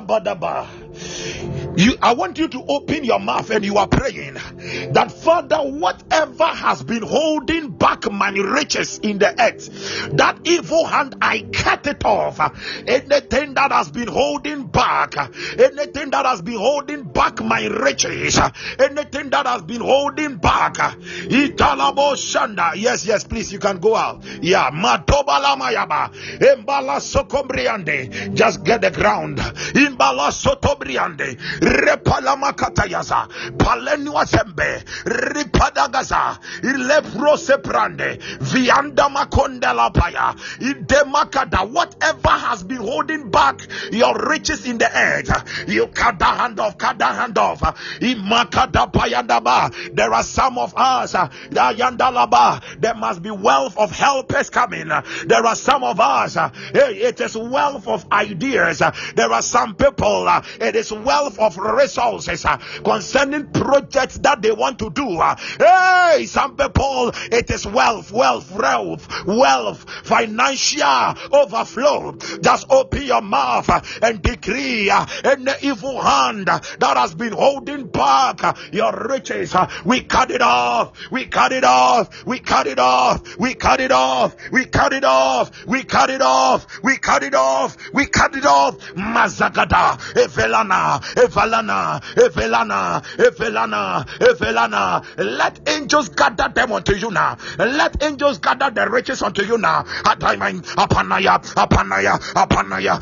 Badaba. You, I want you to open your mouth and you are praying that Father, whatever has been holding back my riches in the earth, that evil hand, I cut it off. Anything that has been holding back, anything that has been holding back my riches, anything that has been holding back, Italabo Shanda. Yes, yes, please, you can go out. Yeah, Matobala Mayaba, Embala Sokombriande. Just get the ground. Imbala Sotobriande repalamakatayaza. Palenua ripadagaza. Ileprose prande vianda makondela paya idemakada. Whatever has been holding back your riches in the earth you cut the hand off cut the hand off. Imakada payandaba there are some of us yandalaba. There must be wealth of helpers coming. There are some of us eh, it is wealth of ideas. There are some people eh, it is wealth of resources uh, concerning projects that they want to do. Uh, hey, some people, it is wealth, wealth, wealth, wealth, financial overflow. Just open your mouth and decree any evil hand that has been holding back your riches. We cut it off. We cut it off. We cut it off. We cut it off. We cut it off. We cut it off. We cut it off. We cut it off. Mazagada, Evelana, Evelana, Evelana, Evelana, Evelana. Let angels gather them unto you now. Let angels gather the riches unto you now. Apanaya, Apanaya, Apanaya,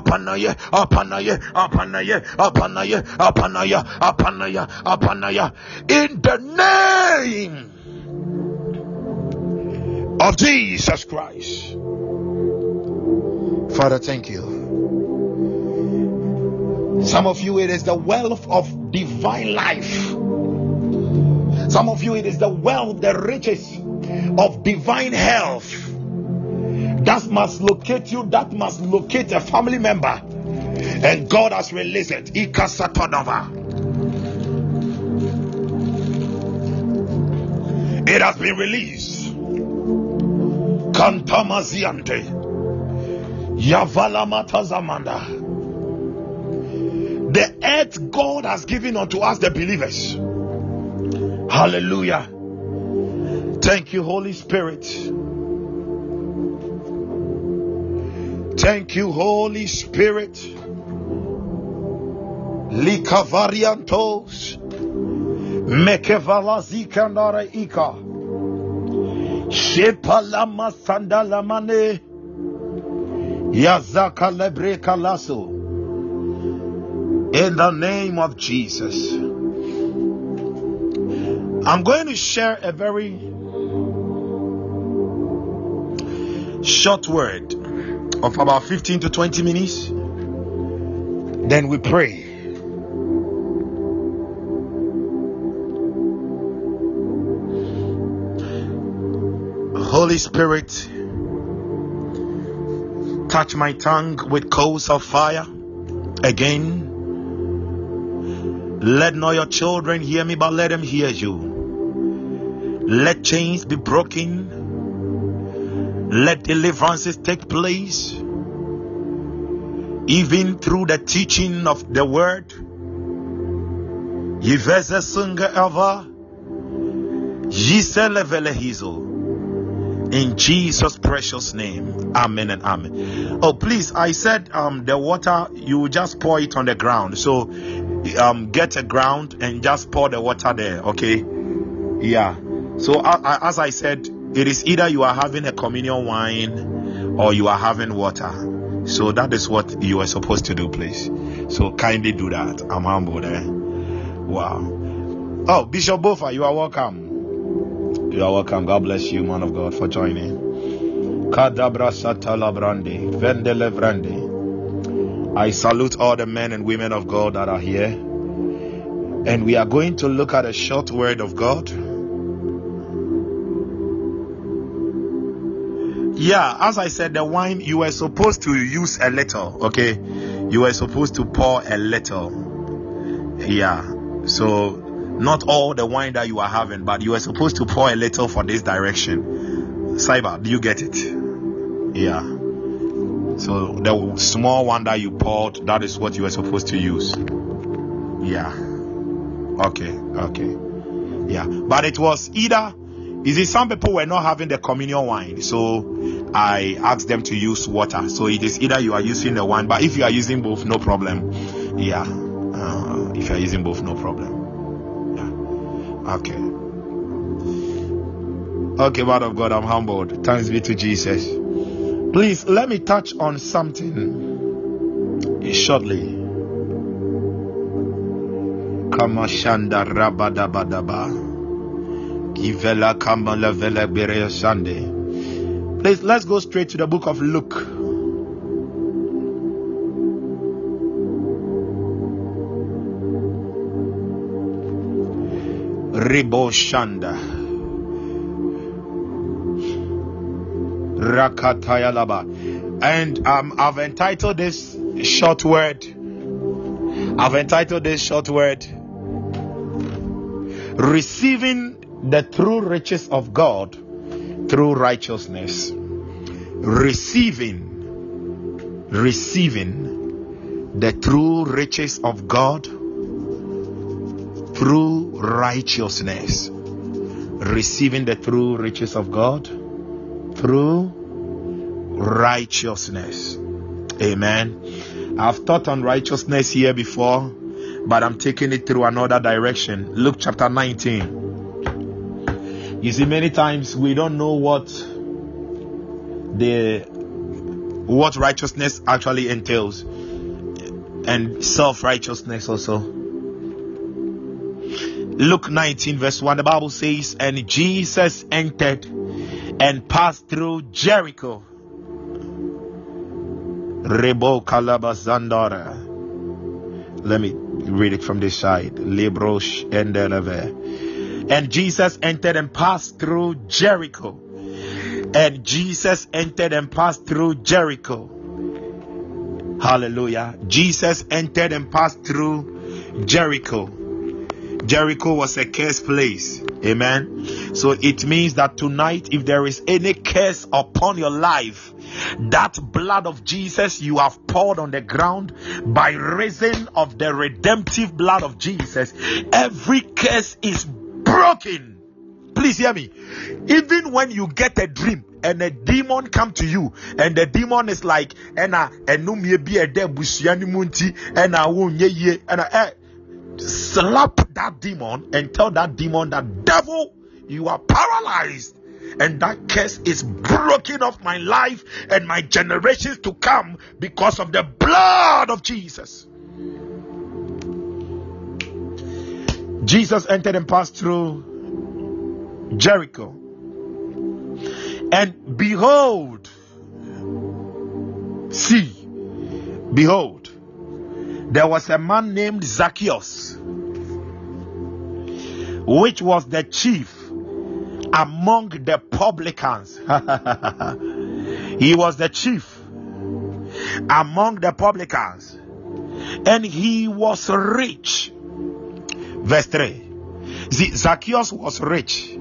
apanaya, apanaya, apanaya, apanaya, apanaya, apanaya, apanaya, in the name of Jesus Christ. Father, thank you. Some of you, it is the wealth of divine life. Some of you, it is the wealth, the riches of divine health that must locate you, that must locate a family member. And God has released it. Ikasatonova. It has been released. Kantamaziante. Yavala. The earth God has given unto us, the believers. Hallelujah. Thank you, Holy Spirit. Thank you, Holy Spirit. Likavariantos. Mekevalazikandara ika. Shepalama sandalamane. Yazaka lebreka lasso. In the name of Jesus. I'm going to share a very short word of about 15 to 20 minutes. Then we pray. Holy Spirit, touch my tongue with coals of fire again. Let not your children hear me, but let them hear you. Let chains be broken. Let deliverances take place. Even through the teaching of the word. Sunga. Yiselevelehizo. In Jesus' precious name. Amen and amen. Oh, please, I said um the water, you just pour it on the ground. So um get a ground and just pour the water there, okay? Yeah. So uh, as I said, it is either you are having a communion wine or you are having water. So that is what you are supposed to do, please. So kindly do that. I'm humble there. Eh? Wow. Oh, Bishop Bofa, you are welcome. You are welcome. God bless you, man of God, for joining. Kadabra Satala Brandi, Vendele Brandi. I salute all the men and women of God that are here. And we are going to look at a short word of God. Yeah, as I said, the wine, you were supposed to use a little, okay? You were supposed to pour a little. Yeah. So not all the wine that you are having, but you are supposed to pour a little for this direction. Cyber, do you get it? Yeah. So the small one that you poured, that is what you are supposed to use. Yeah. Okay. Okay. Yeah. But it was either is it some people were not having the communion wine, so I asked them to use water. So it is either you are using the one, but if you are using both, no problem. Yeah. Uh, if you are using both, no problem. Okay. Okay, word of God, I'm humbled. Thanks be to Jesus. Please let me touch on something shortly. Kamashanda rabadabadaba. Givela kamala vela Sunday. Please let's go straight to the book of Luke. Riboshanda. Rakatayalaba. And um, I've entitled this short word. I've entitled this short word Receiving the true riches of God through righteousness. Receiving, receiving the true riches of God through righteousness. Receiving the true riches of God through righteousness. Amen. I've taught on righteousness here before, but I'm taking it through another direction. Luke chapter 19. You see, many times we don't know what the what righteousness actually entails and self-righteousness also Luke 19, verse 1, the Bible says, And Jesus entered and passed through Jericho. Rebo Kalabazandara. Let me read it from this side. And Jesus entered and passed through Jericho. And Jesus entered and passed through Jericho. Hallelujah. Jesus entered and passed through Jericho. Jericho was a cursed place. Amen. So it means that tonight, if there is any curse upon your life, that blood of Jesus you have poured on the ground by reason of the redemptive blood of Jesus, every curse is broken. Please hear me. Even when you get a dream and a demon come to you and the demon is like ena enum ye bi ede busuani munti ena wo nye ye ena eh slap that demon and tell that demon that devil you are paralyzed and that curse is broken off my life and my generations to come because of the blood of Jesus. Jesus entered and passed through Jericho. And behold, see, behold, there was a man named Zacchaeus, which was the chief among the publicans. *laughs* he was the chief among the publicans, and he was rich. Verse 3. See, Zacchaeus was rich,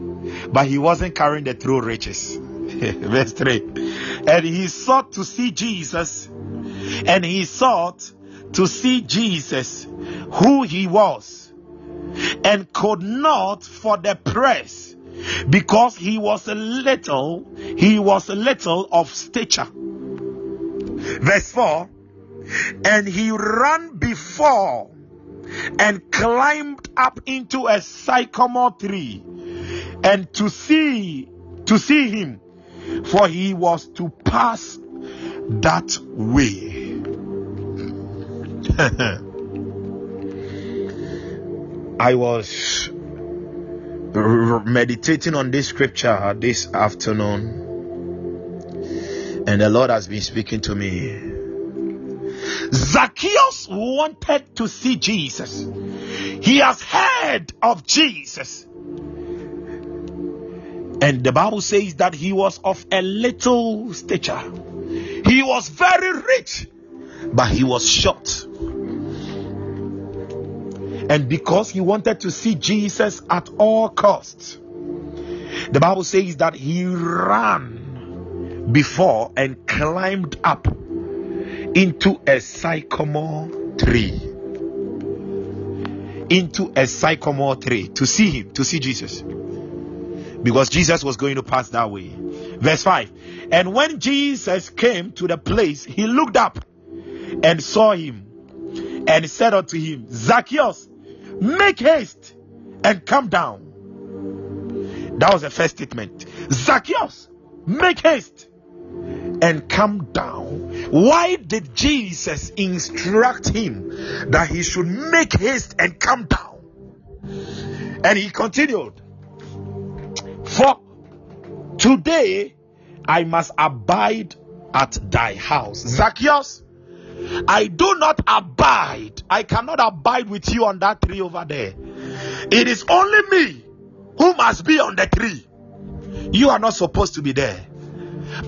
but he wasn't carrying the true riches. *laughs* Verse 3. And he sought to see Jesus, and he sought to see Jesus, who he was, and could not for the press, because he was a little, he was a little of stature. Verse 4 And he ran before and climbed up into a sycamore tree and to see to see him for he was to pass that way *laughs* I was meditating on this scripture this afternoon, and the Lord has been speaking to me. Zacchaeus wanted to see Jesus, he has heard of Jesus. And the Bible says that he was of a little stature. He was very rich, but he was short. And because he wanted to see Jesus at all costs, the Bible says that he ran before and climbed up into a sycamore tree. Into a sycamore tree to see him, to see Jesus. Because Jesus was going to pass that way. Verse 5 And when Jesus came to the place, he looked up and saw him and said unto him, Zacchaeus, make haste and come down. That was the first statement. Zacchaeus, make haste and come down. Why did Jesus instruct him that he should make haste and come down? And he continued, For today I must abide at thy house. Zacchaeus, I do not abide. I cannot abide with you on that tree over there. It is only me who must be on the tree. You are not supposed to be there.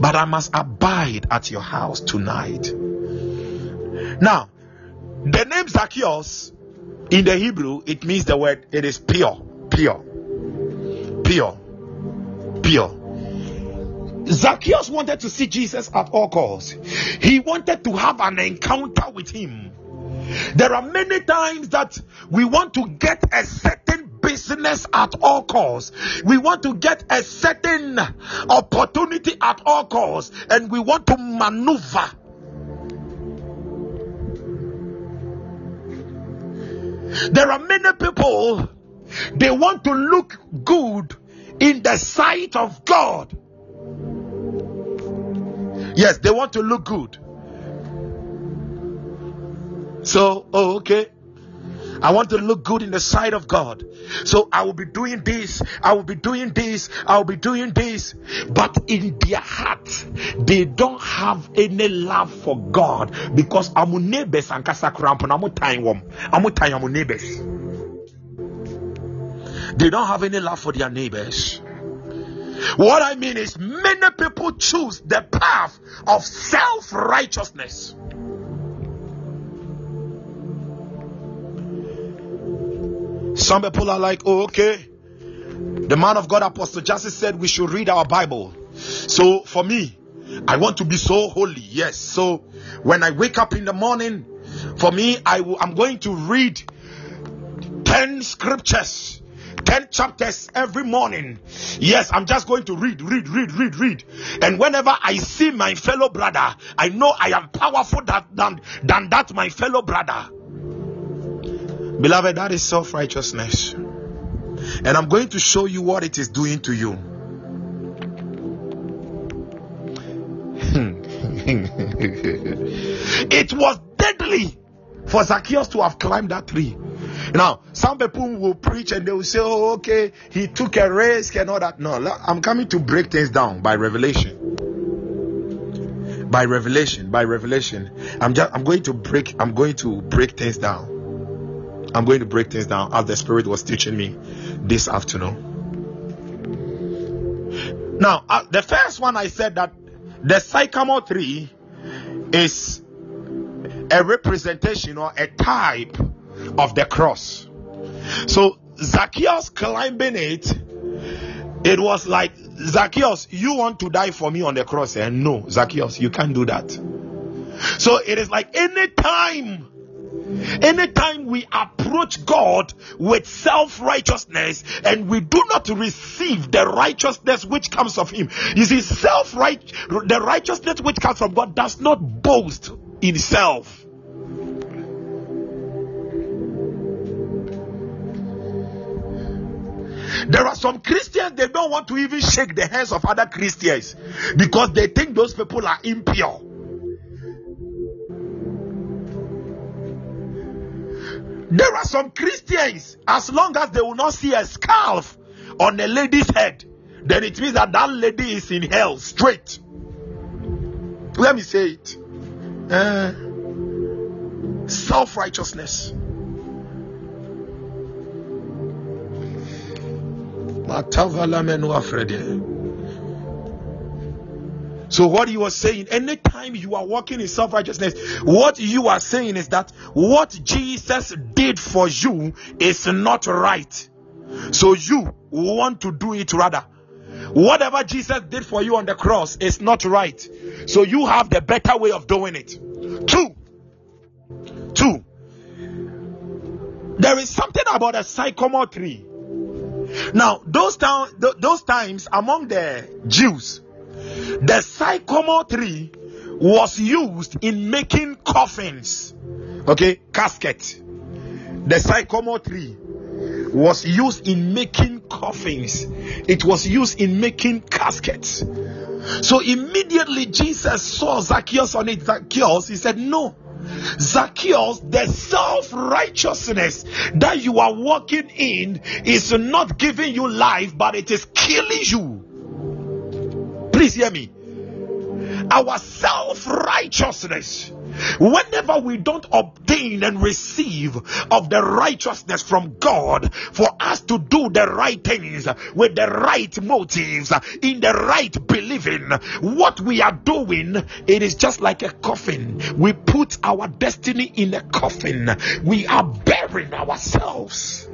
But I must abide at your house tonight. Now, the name Zacchaeus in the Hebrew, it means the word, it is pure, pure, pure, pure. Zacchaeus wanted to see Jesus at all costs. He wanted to have an encounter with him. There are many times that we want to get a certain business at all costs. We want to get a certain opportunity at all costs and we want to maneuver. There are many people, they want to look good in the sight of God. Yes, they want to look good. So, oh, okay. I want to look good in the sight of God. So I will be doing this, I will be doing this, I will be doing this. But in their heart, they don't have any love for God because I'm neighbors and I'm time I'm neighbors. They don't have any love for their neighbors. What I mean is, many people choose the path of self righteousness. Some people are like, oh, okay. The man of God, Apostle Justice, said we should read our Bible. So for me, I want to be so holy. Yes. So when I wake up in the morning, for me, I w- I'm going to read 10 scriptures, 10 chapters every morning. Yes, I'm just going to read, read, read, read, read. And whenever I see my fellow brother, I know I am powerful that, than, than that my fellow brother. Beloved, that is self righteousness. And I'm going to show you what it is doing to you. *laughs* it was deadly for Zacchaeus to have climbed that tree. Now, some people will preach and they will say, Oh, okay, he took a risk and all that. No, I'm coming to break things down by revelation. By revelation, by revelation. I'm just I'm going to break, I'm going to break things down. I'm going to break things down as the Spirit was teaching me this afternoon. Now, uh, the first one I said that the sycamore tree is a representation or a type of the cross. So Zacchaeus climbing it, it was like Zacchaeus, you want to die for me on the cross? And no, Zacchaeus, you can't do that. So it is like anytime Anytime we approach God with self righteousness and we do not receive the righteousness which comes of Him, you see, self right, the righteousness which comes from God does not boast in self. There are some Christians, they don't want to even shake the hands of other Christians because they think those people are impure. There are some Christians, as long as they will not see a scarf on a lady's head, then it means that that lady is in hell straight. Let me say it. Uh, Self righteousness. So, what he was saying, anytime you are walking in self righteousness, what you are saying is that what Jesus did for you is not right. So, you want to do it rather. Whatever Jesus did for you on the cross is not right. So, you have the better way of doing it. Two, two, there is something about a sycamore tree. Now, those, town, those times among the Jews, the sycamore tree was used in making coffins, okay, casket. The sycamore tree was used in making coffins, it was used in making caskets. So immediately Jesus saw Zacchaeus on it. Zacchaeus, he said, No, Zacchaeus, the self righteousness that you are walking in is not giving you life, but it is killing you. Please hear me. Our self righteousness, whenever we don't obtain and receive of the righteousness from God for us to do the right things with the right motives, in the right believing, what we are doing, it is just like a coffin. We put our destiny in a coffin, we are burying ourselves.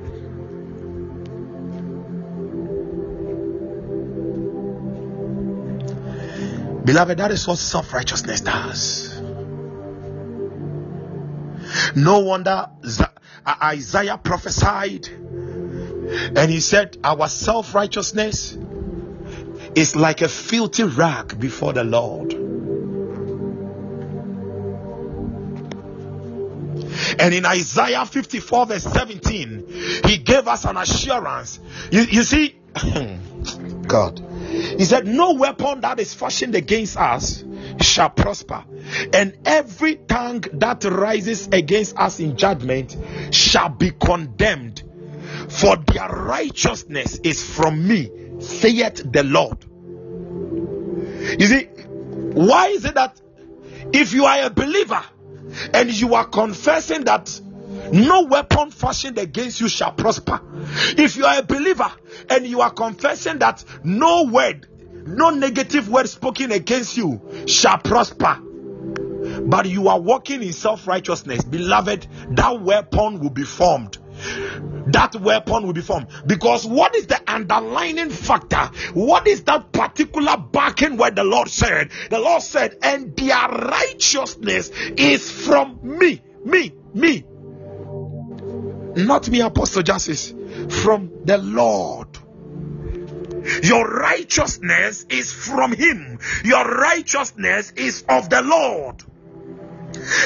Beloved, that is what self righteousness does. No wonder Isaiah prophesied and he said, Our self righteousness is like a filthy rag before the Lord. And in Isaiah 54, verse 17, he gave us an assurance. You, you see, *clears throat* God, he said, No weapon that is fashioned against us shall prosper, and every tongue that rises against us in judgment shall be condemned. For their righteousness is from me, saith the Lord. You see, why is it that if you are a believer and you are confessing that No weapon fashioned against you shall prosper. If you are a believer and you are confessing that no word, no negative word spoken against you shall prosper, but you are walking in self righteousness, beloved, that weapon will be formed that weapon will be formed. Because what is the underlining factor? What is that particular backing where the Lord said? The Lord said, and their righteousness is from me, me, me, not me, Apostle Justice, from the Lord. Your righteousness is from Him, your righteousness is of the Lord.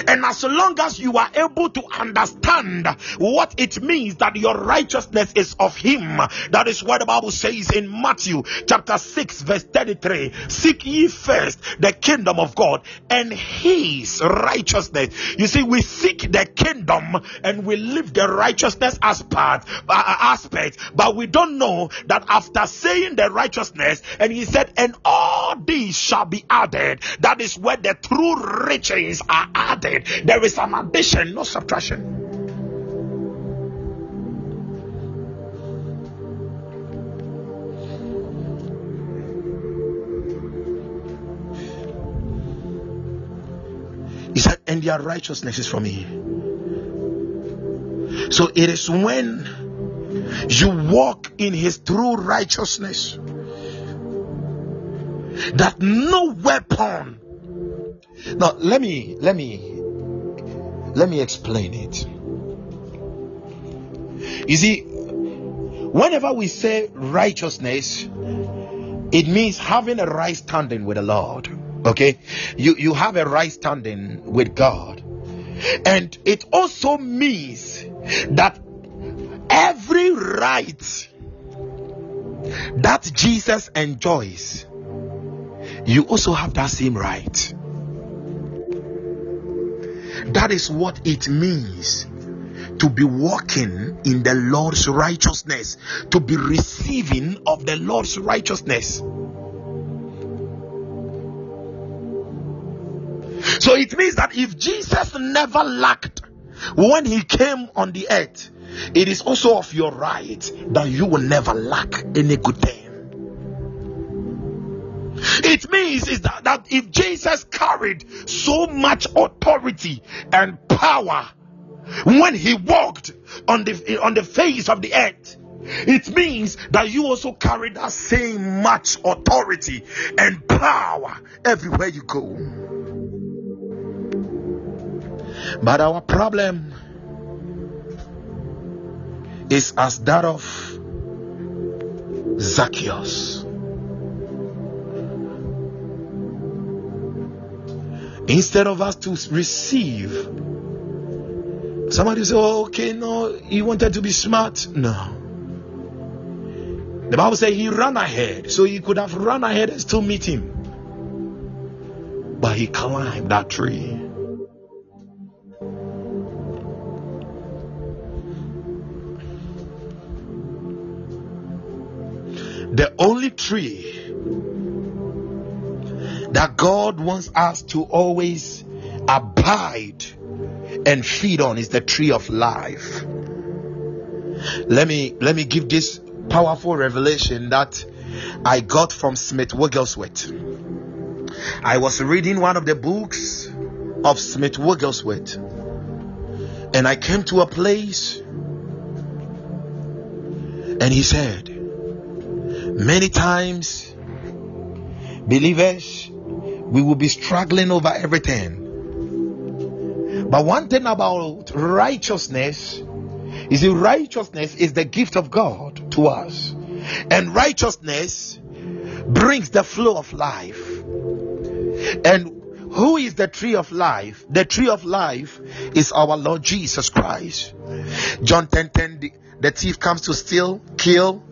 And as long as you are able to understand what it means that your righteousness is of Him, that is what the Bible says in Matthew chapter 6, verse 33 Seek ye first the kingdom of God and His righteousness. You see, we seek the kingdom and we live the righteousness aspect, uh, aspect, but we don't know that after saying the righteousness, and He said, and all these shall be added, that is where the true riches are added. There is an addition, no subtraction. He said, and their righteousness is from me. So it is when you walk in his true righteousness that no weapon now let me let me let me explain it. You see, whenever we say righteousness, it means having a right standing with the Lord. Okay, you you have a right standing with God, and it also means that every right that Jesus enjoys, you also have that same right. That is what it means to be walking in the Lord's righteousness, to be receiving of the Lord's righteousness. So it means that if Jesus never lacked when he came on the earth, it is also of your right that you will never lack any good thing. It means is that, that if Jesus carried so much authority and power when he walked on the on the face of the earth, it means that you also carry that same much authority and power everywhere you go. But our problem is as that of Zacchaeus. Instead of us to receive, somebody say, oh, okay, no, he wanted to be smart. No. The Bible says he ran ahead, so he could have run ahead and still meet him. But he climbed that tree. The only tree that God wants us to always abide and feed on is the tree of life. Let me let me give this powerful revelation that I got from Smith Wigglesworth. I was reading one of the books of Smith Wigglesworth and I came to a place and he said many times believers we will be struggling over everything. But one thing about righteousness is that righteousness is the gift of God to us, and righteousness brings the flow of life. And who is the tree of life? The tree of life is our Lord Jesus Christ. John 10 10 the, the thief comes to steal, kill,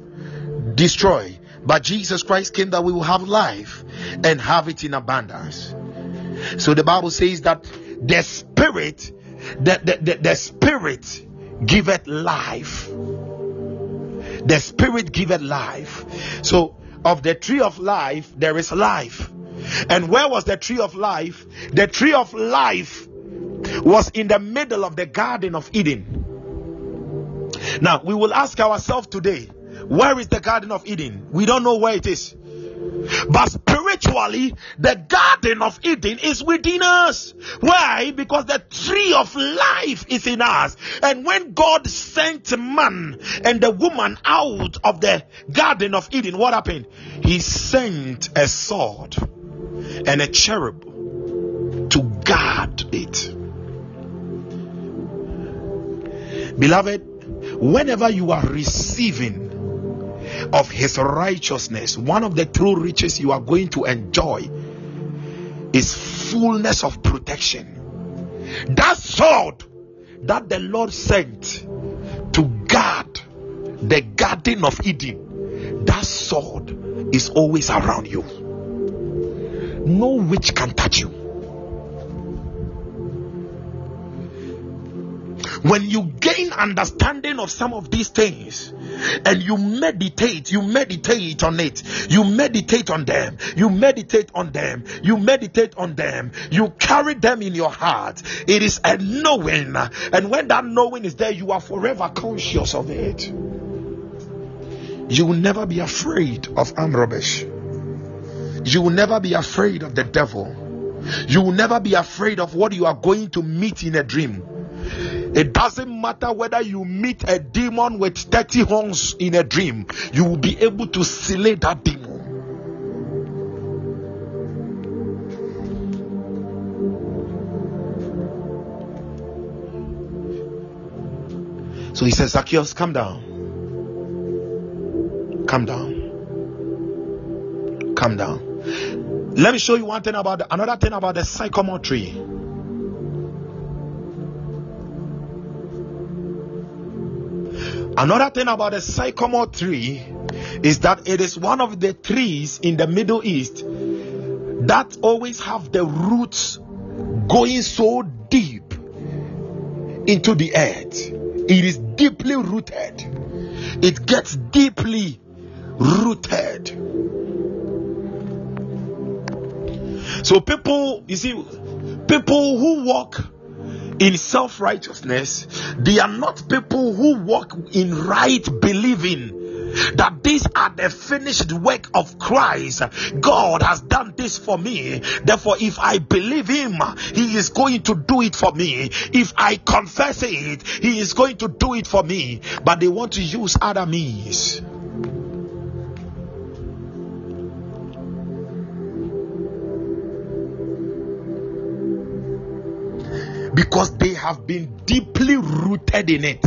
destroy. But Jesus Christ came that we will have life and have it in abundance. So the Bible says that the spirit, the, the, the, the spirit giveth life. The spirit giveth life. So of the tree of life, there is life. And where was the tree of life? The tree of life was in the middle of the Garden of Eden. Now, we will ask ourselves today where is the Garden of Eden? We don't know where it is. But spiritually, the Garden of Eden is within us. Why? Because the tree of life is in us. And when God sent man and the woman out of the Garden of Eden, what happened? He sent a sword and a cherub to guard it. Beloved, whenever you are receiving of his righteousness, one of the true riches you are going to enjoy is fullness of protection. That sword that the Lord sent to guard the garden of Eden, that sword is always around you. No witch can touch you. When you gain understanding of some of these things and you meditate you meditate on it. You meditate on them. You meditate on them. You meditate on them. You carry them in your heart. It is a knowing. And when that knowing is there you are forever conscious of it. You will never be afraid of armed rubbish. You will never be afraid of the devil. You will never be afraid of what you are going to meet in a dream it doesn't matter whether you meet a demon with 30 horns in a dream, you will be able to slay that demon. So he says, Zacchaeus, come down. Come down. Come down. Let me show you one thing about the, another thing about the sycamore tree. Another thing about the sycamore tree is that it is one of the trees in the Middle East that always have the roots going so deep into the earth. It is deeply rooted. It gets deeply rooted. So people, you see, people who walk in self righteousness, they are not people who walk in right believing that these are the finished work of Christ. God has done this for me. Therefore, if I believe Him, He is going to do it for me. If I confess it, He is going to do it for me. But they want to use other means. Because they have been deeply rooted in it.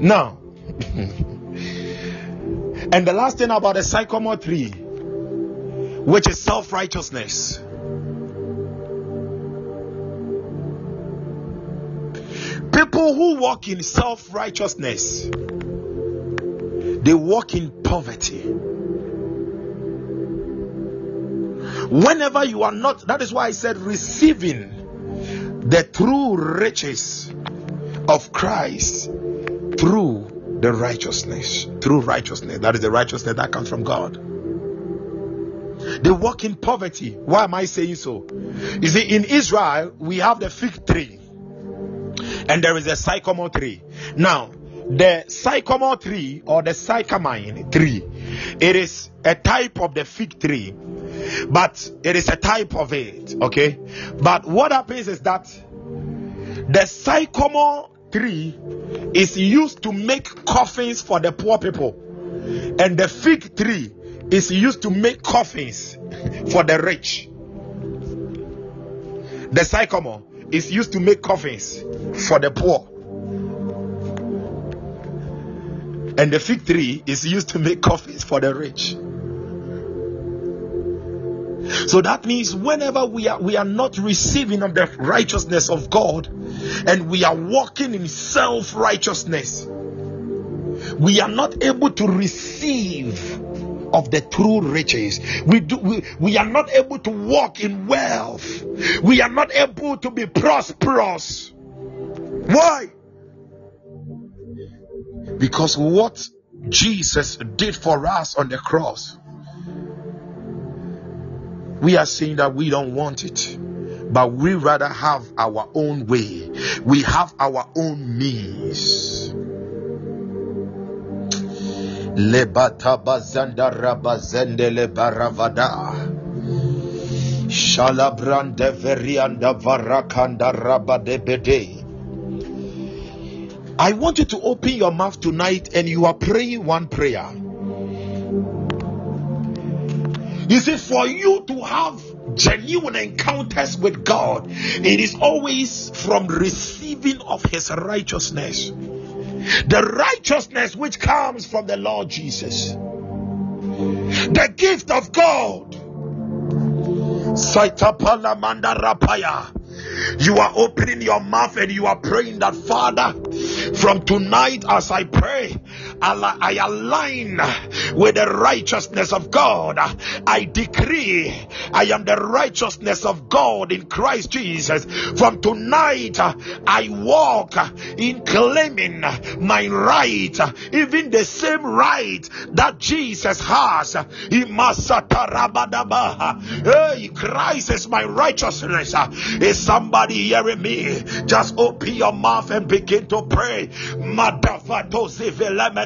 Now, *laughs* and the last thing about the sycamore tree, which is self righteousness. People who walk in self righteousness, they walk in poverty. Whenever you are not, that is why I said receiving the true riches of Christ through the righteousness, through righteousness. That is the righteousness that comes from God. They walk in poverty. Why am I saying so? You see, in Israel, we have the fig tree and there is a sycamore tree. Now, the sycamore tree or the sycamine tree, it is a type of the fig tree but it is a type of it okay? But what happens is that the sycamore tree is used to make coffins for the poor people. And the fig tree is used to make coffins *laughs* for the rich. The sycamore is used to make coffins for the poor. And the fig tree is used to make coffins for the rich so that means whenever we are we are not receiving of the righteousness of God and we are walking in self-righteousness, we are not able to receive of the true riches. We do we, we are not able to walk in wealth. We are not able to be prosperous. Why? Because what Jesus did for us on the cross we are saying that we don't want it. but we rather have our own way. We have our own means. Baravada. Shalabrande verianda varakanda rabadebede. I want you to open your mouth tonight and you are praying one prayer. You see, for you to have genuine encounters with God, it is always from receiving of His righteousness. The righteousness which comes from the Lord Jesus. The gift of God. You are opening your mouth and you are praying that, Father, from tonight as I pray, I align with the righteousness of God. I decree I am the righteousness of God in Christ Jesus. From tonight, I walk in claiming my right, even the same right that Jesus has. Hey, Christ is my righteousness. Is somebody hearing me? Just open your mouth and begin to pray.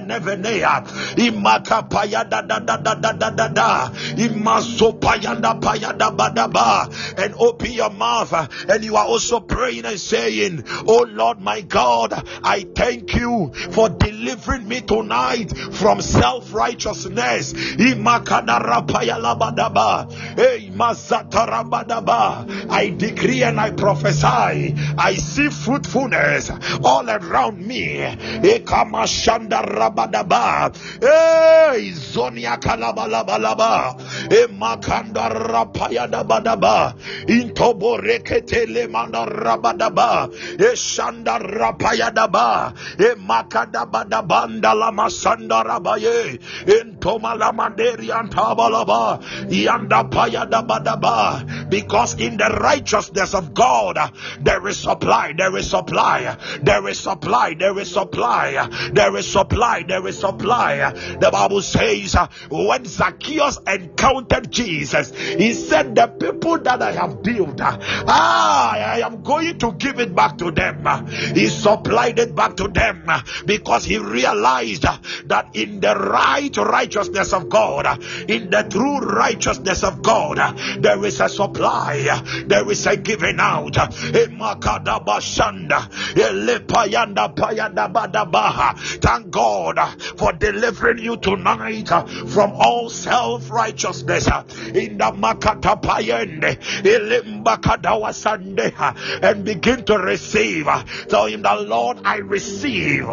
Nevenea. Imaka payada da da da da da da da imaso payanda payada badaba and open your mouth and you are also praying and saying oh lord my god i thank you for delivering me tonight from self-righteousness. I decree and I prophesy I see fruitfulness all around me rabadaba eh zonia kalabalabalaba e makanda rapaya dabadaba. Intobo reketele manda rabadaba e shanda rapaya daba. E makada badabanda la masanda rabaye intoma la manderi antabalaba. Yanda paya dabadaba. Because in the righteousness of God there is supply there is supply there is supply there is supply there is supply there is supply. The Bible says uh, when Zacchaeus encountered Jesus, he said, The people that I have built, ah, I am going to give it back to them. He supplied it back to them uh, because he realized that in the right righteousness of God, in the true righteousness of God, there is a supply, there is a giving out. Thank God Uh, for delivering you tonight uh, from all self righteousness uh, in the Makata Payende, and begin to receive. Tell him the Lord, I receive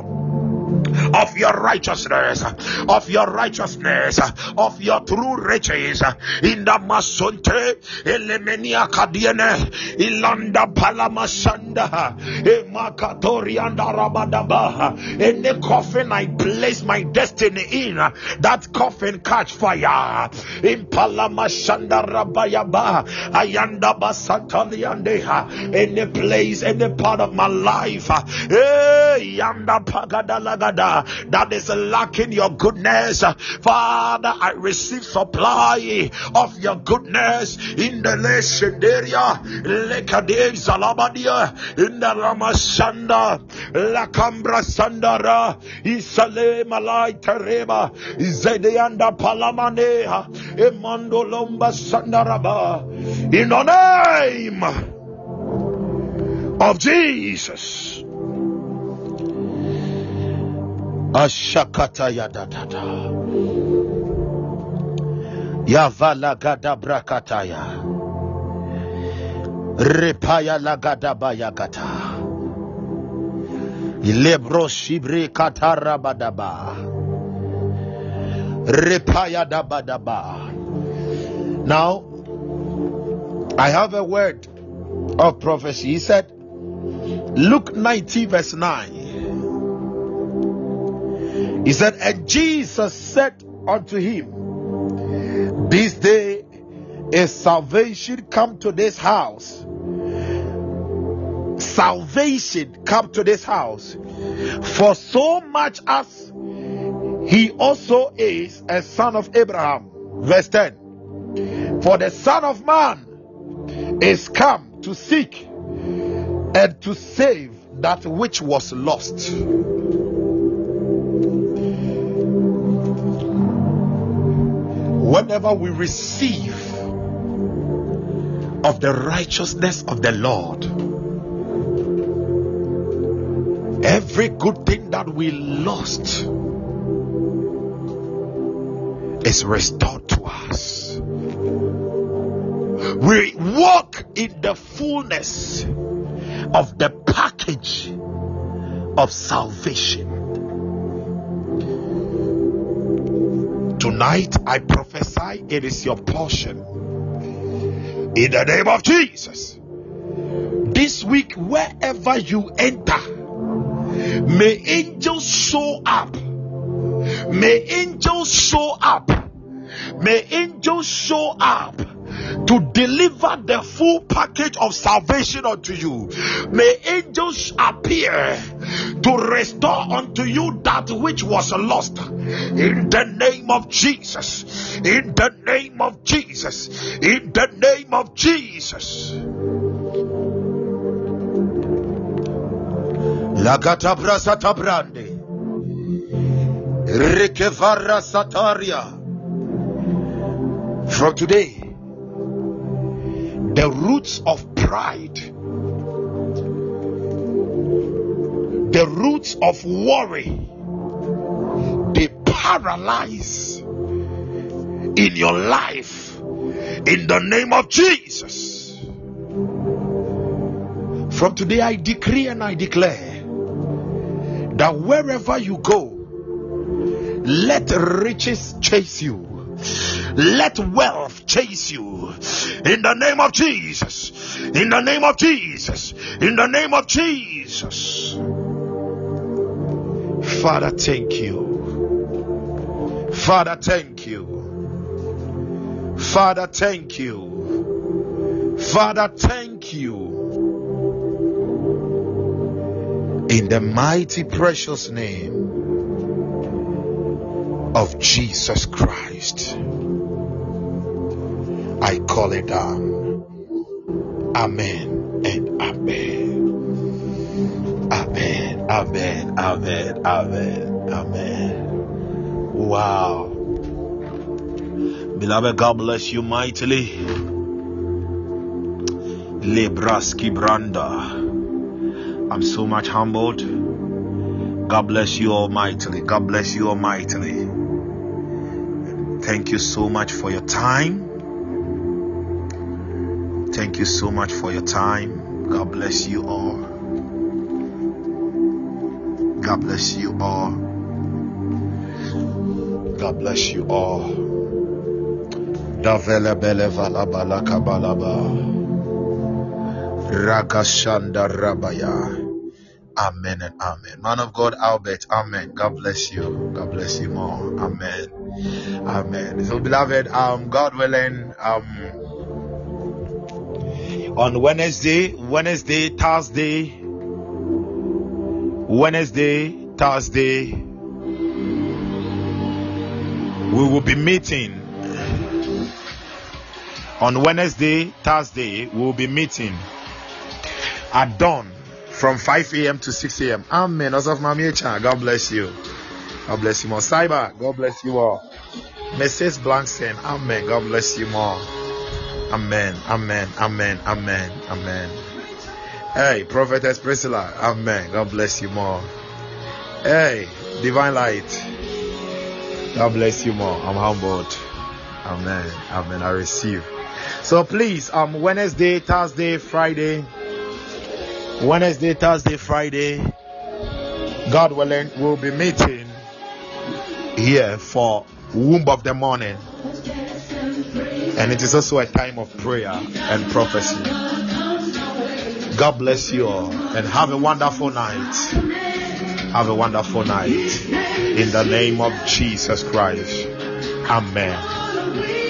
of your righteousness, of your righteousness, of your true riches. In the Masunte, Elemenia Kadiene, Ilanda Palamasanda, Emakatorianda Rabadaba, in the coffin I place my destiny in, that coffin catch fire. In Palamashanda Rabayaba, Ayanda Basataliandeha, any place, any part of my life, eh, Yanda Pagadalagada that is lacking your goodness. Father, I receive supply of your goodness in the Leshendaria, Lekadev Zalabadia, in the Ramashanda, Lakambra Sandara, Isale Malai Tereba, Zedeanda Palamaneha, Emando Lomba Sandaraba, in the name of Jesus. Ashakata yadadada. Yavala gada brakataya. Repaya lagada bayagata. Lebro shibre katara badaba. Repaya dabadaba. Now, I have a word of prophecy. He said, Luke 19, verse 9. He said, And Jesus said unto him, This day is salvation come to this house. Salvation come to this house. For so much as he also is a son of Abraham. Verse 10. For the Son of Man is come to seek and to save that which was lost. Whenever we receive of the righteousness of the Lord, every good thing that we lost is restored to us. We walk in the fullness of the package of salvation. Tonight, I prophesy it is your portion. In the name of Jesus. This week, wherever you enter, may angels show up May angels show up. May angels show up to deliver the full package of salvation unto you. May angels appear to restore unto you that which was lost. In the name of Jesus. In the name of Jesus. In the name of Jesus. Lagata brasata brande. Rekevara Sataria. From today, the roots of pride, the roots of worry, they paralyze in your life in the name of Jesus. From today, I decree and I declare that wherever you go, let riches chase you. Let wealth chase you. In the name of Jesus. In the name of Jesus. In the name of Jesus. Father, thank you. Father, thank you. Father, thank you. Father, thank you. In the mighty precious name of Jesus Christ. I call it down. Amen and amen. Amen. Amen. Amen. Amen. Amen. Wow. Beloved, God bless you mightily. Lebraski Branda. I'm so much humbled. God bless you almightily. God bless you almightily. Thank you so much for your time. Thank you so much for your time. God bless you all. God bless you all. God bless you all. Davele bele vala bala rabaya. Amen and amen. Man of God, Albert, amen. God bless you. God bless you more. Amen. Amen. So, beloved, um, God willing, um, on Wednesday, Wednesday, Thursday, Wednesday, Thursday, we will be meeting. On Wednesday, Thursday, we will be meeting at dawn from 5 a.m. to 6 a.m. Amen. As of God bless you. God bless you more. Cyber, God bless you all. Mrs. Blankson, Amen. God bless you more. Amen. Amen. Amen. Amen. Amen. Hey, Prophetess Priscilla, Amen. God bless you more. Hey, Divine Light, God bless you more. I'm humbled. Amen. Amen. I receive. So please, um, Wednesday, Thursday, Friday, Wednesday, Thursday, Friday, God willing, we'll be meeting here for womb of the morning. And it is also a time of prayer and prophecy. God bless you all and have a wonderful night. Have a wonderful night. In the name of Jesus Christ. Amen.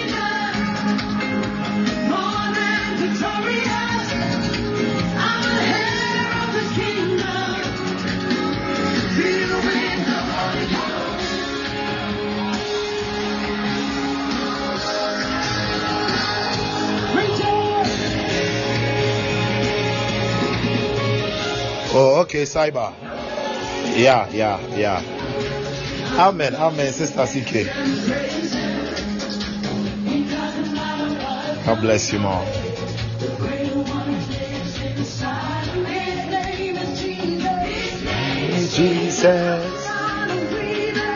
Oh, okay, cyber. Yeah, yeah, yeah. Amen, amen, Sister CK. God bless you, mom. Jesus,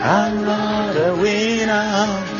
I'm not a winner.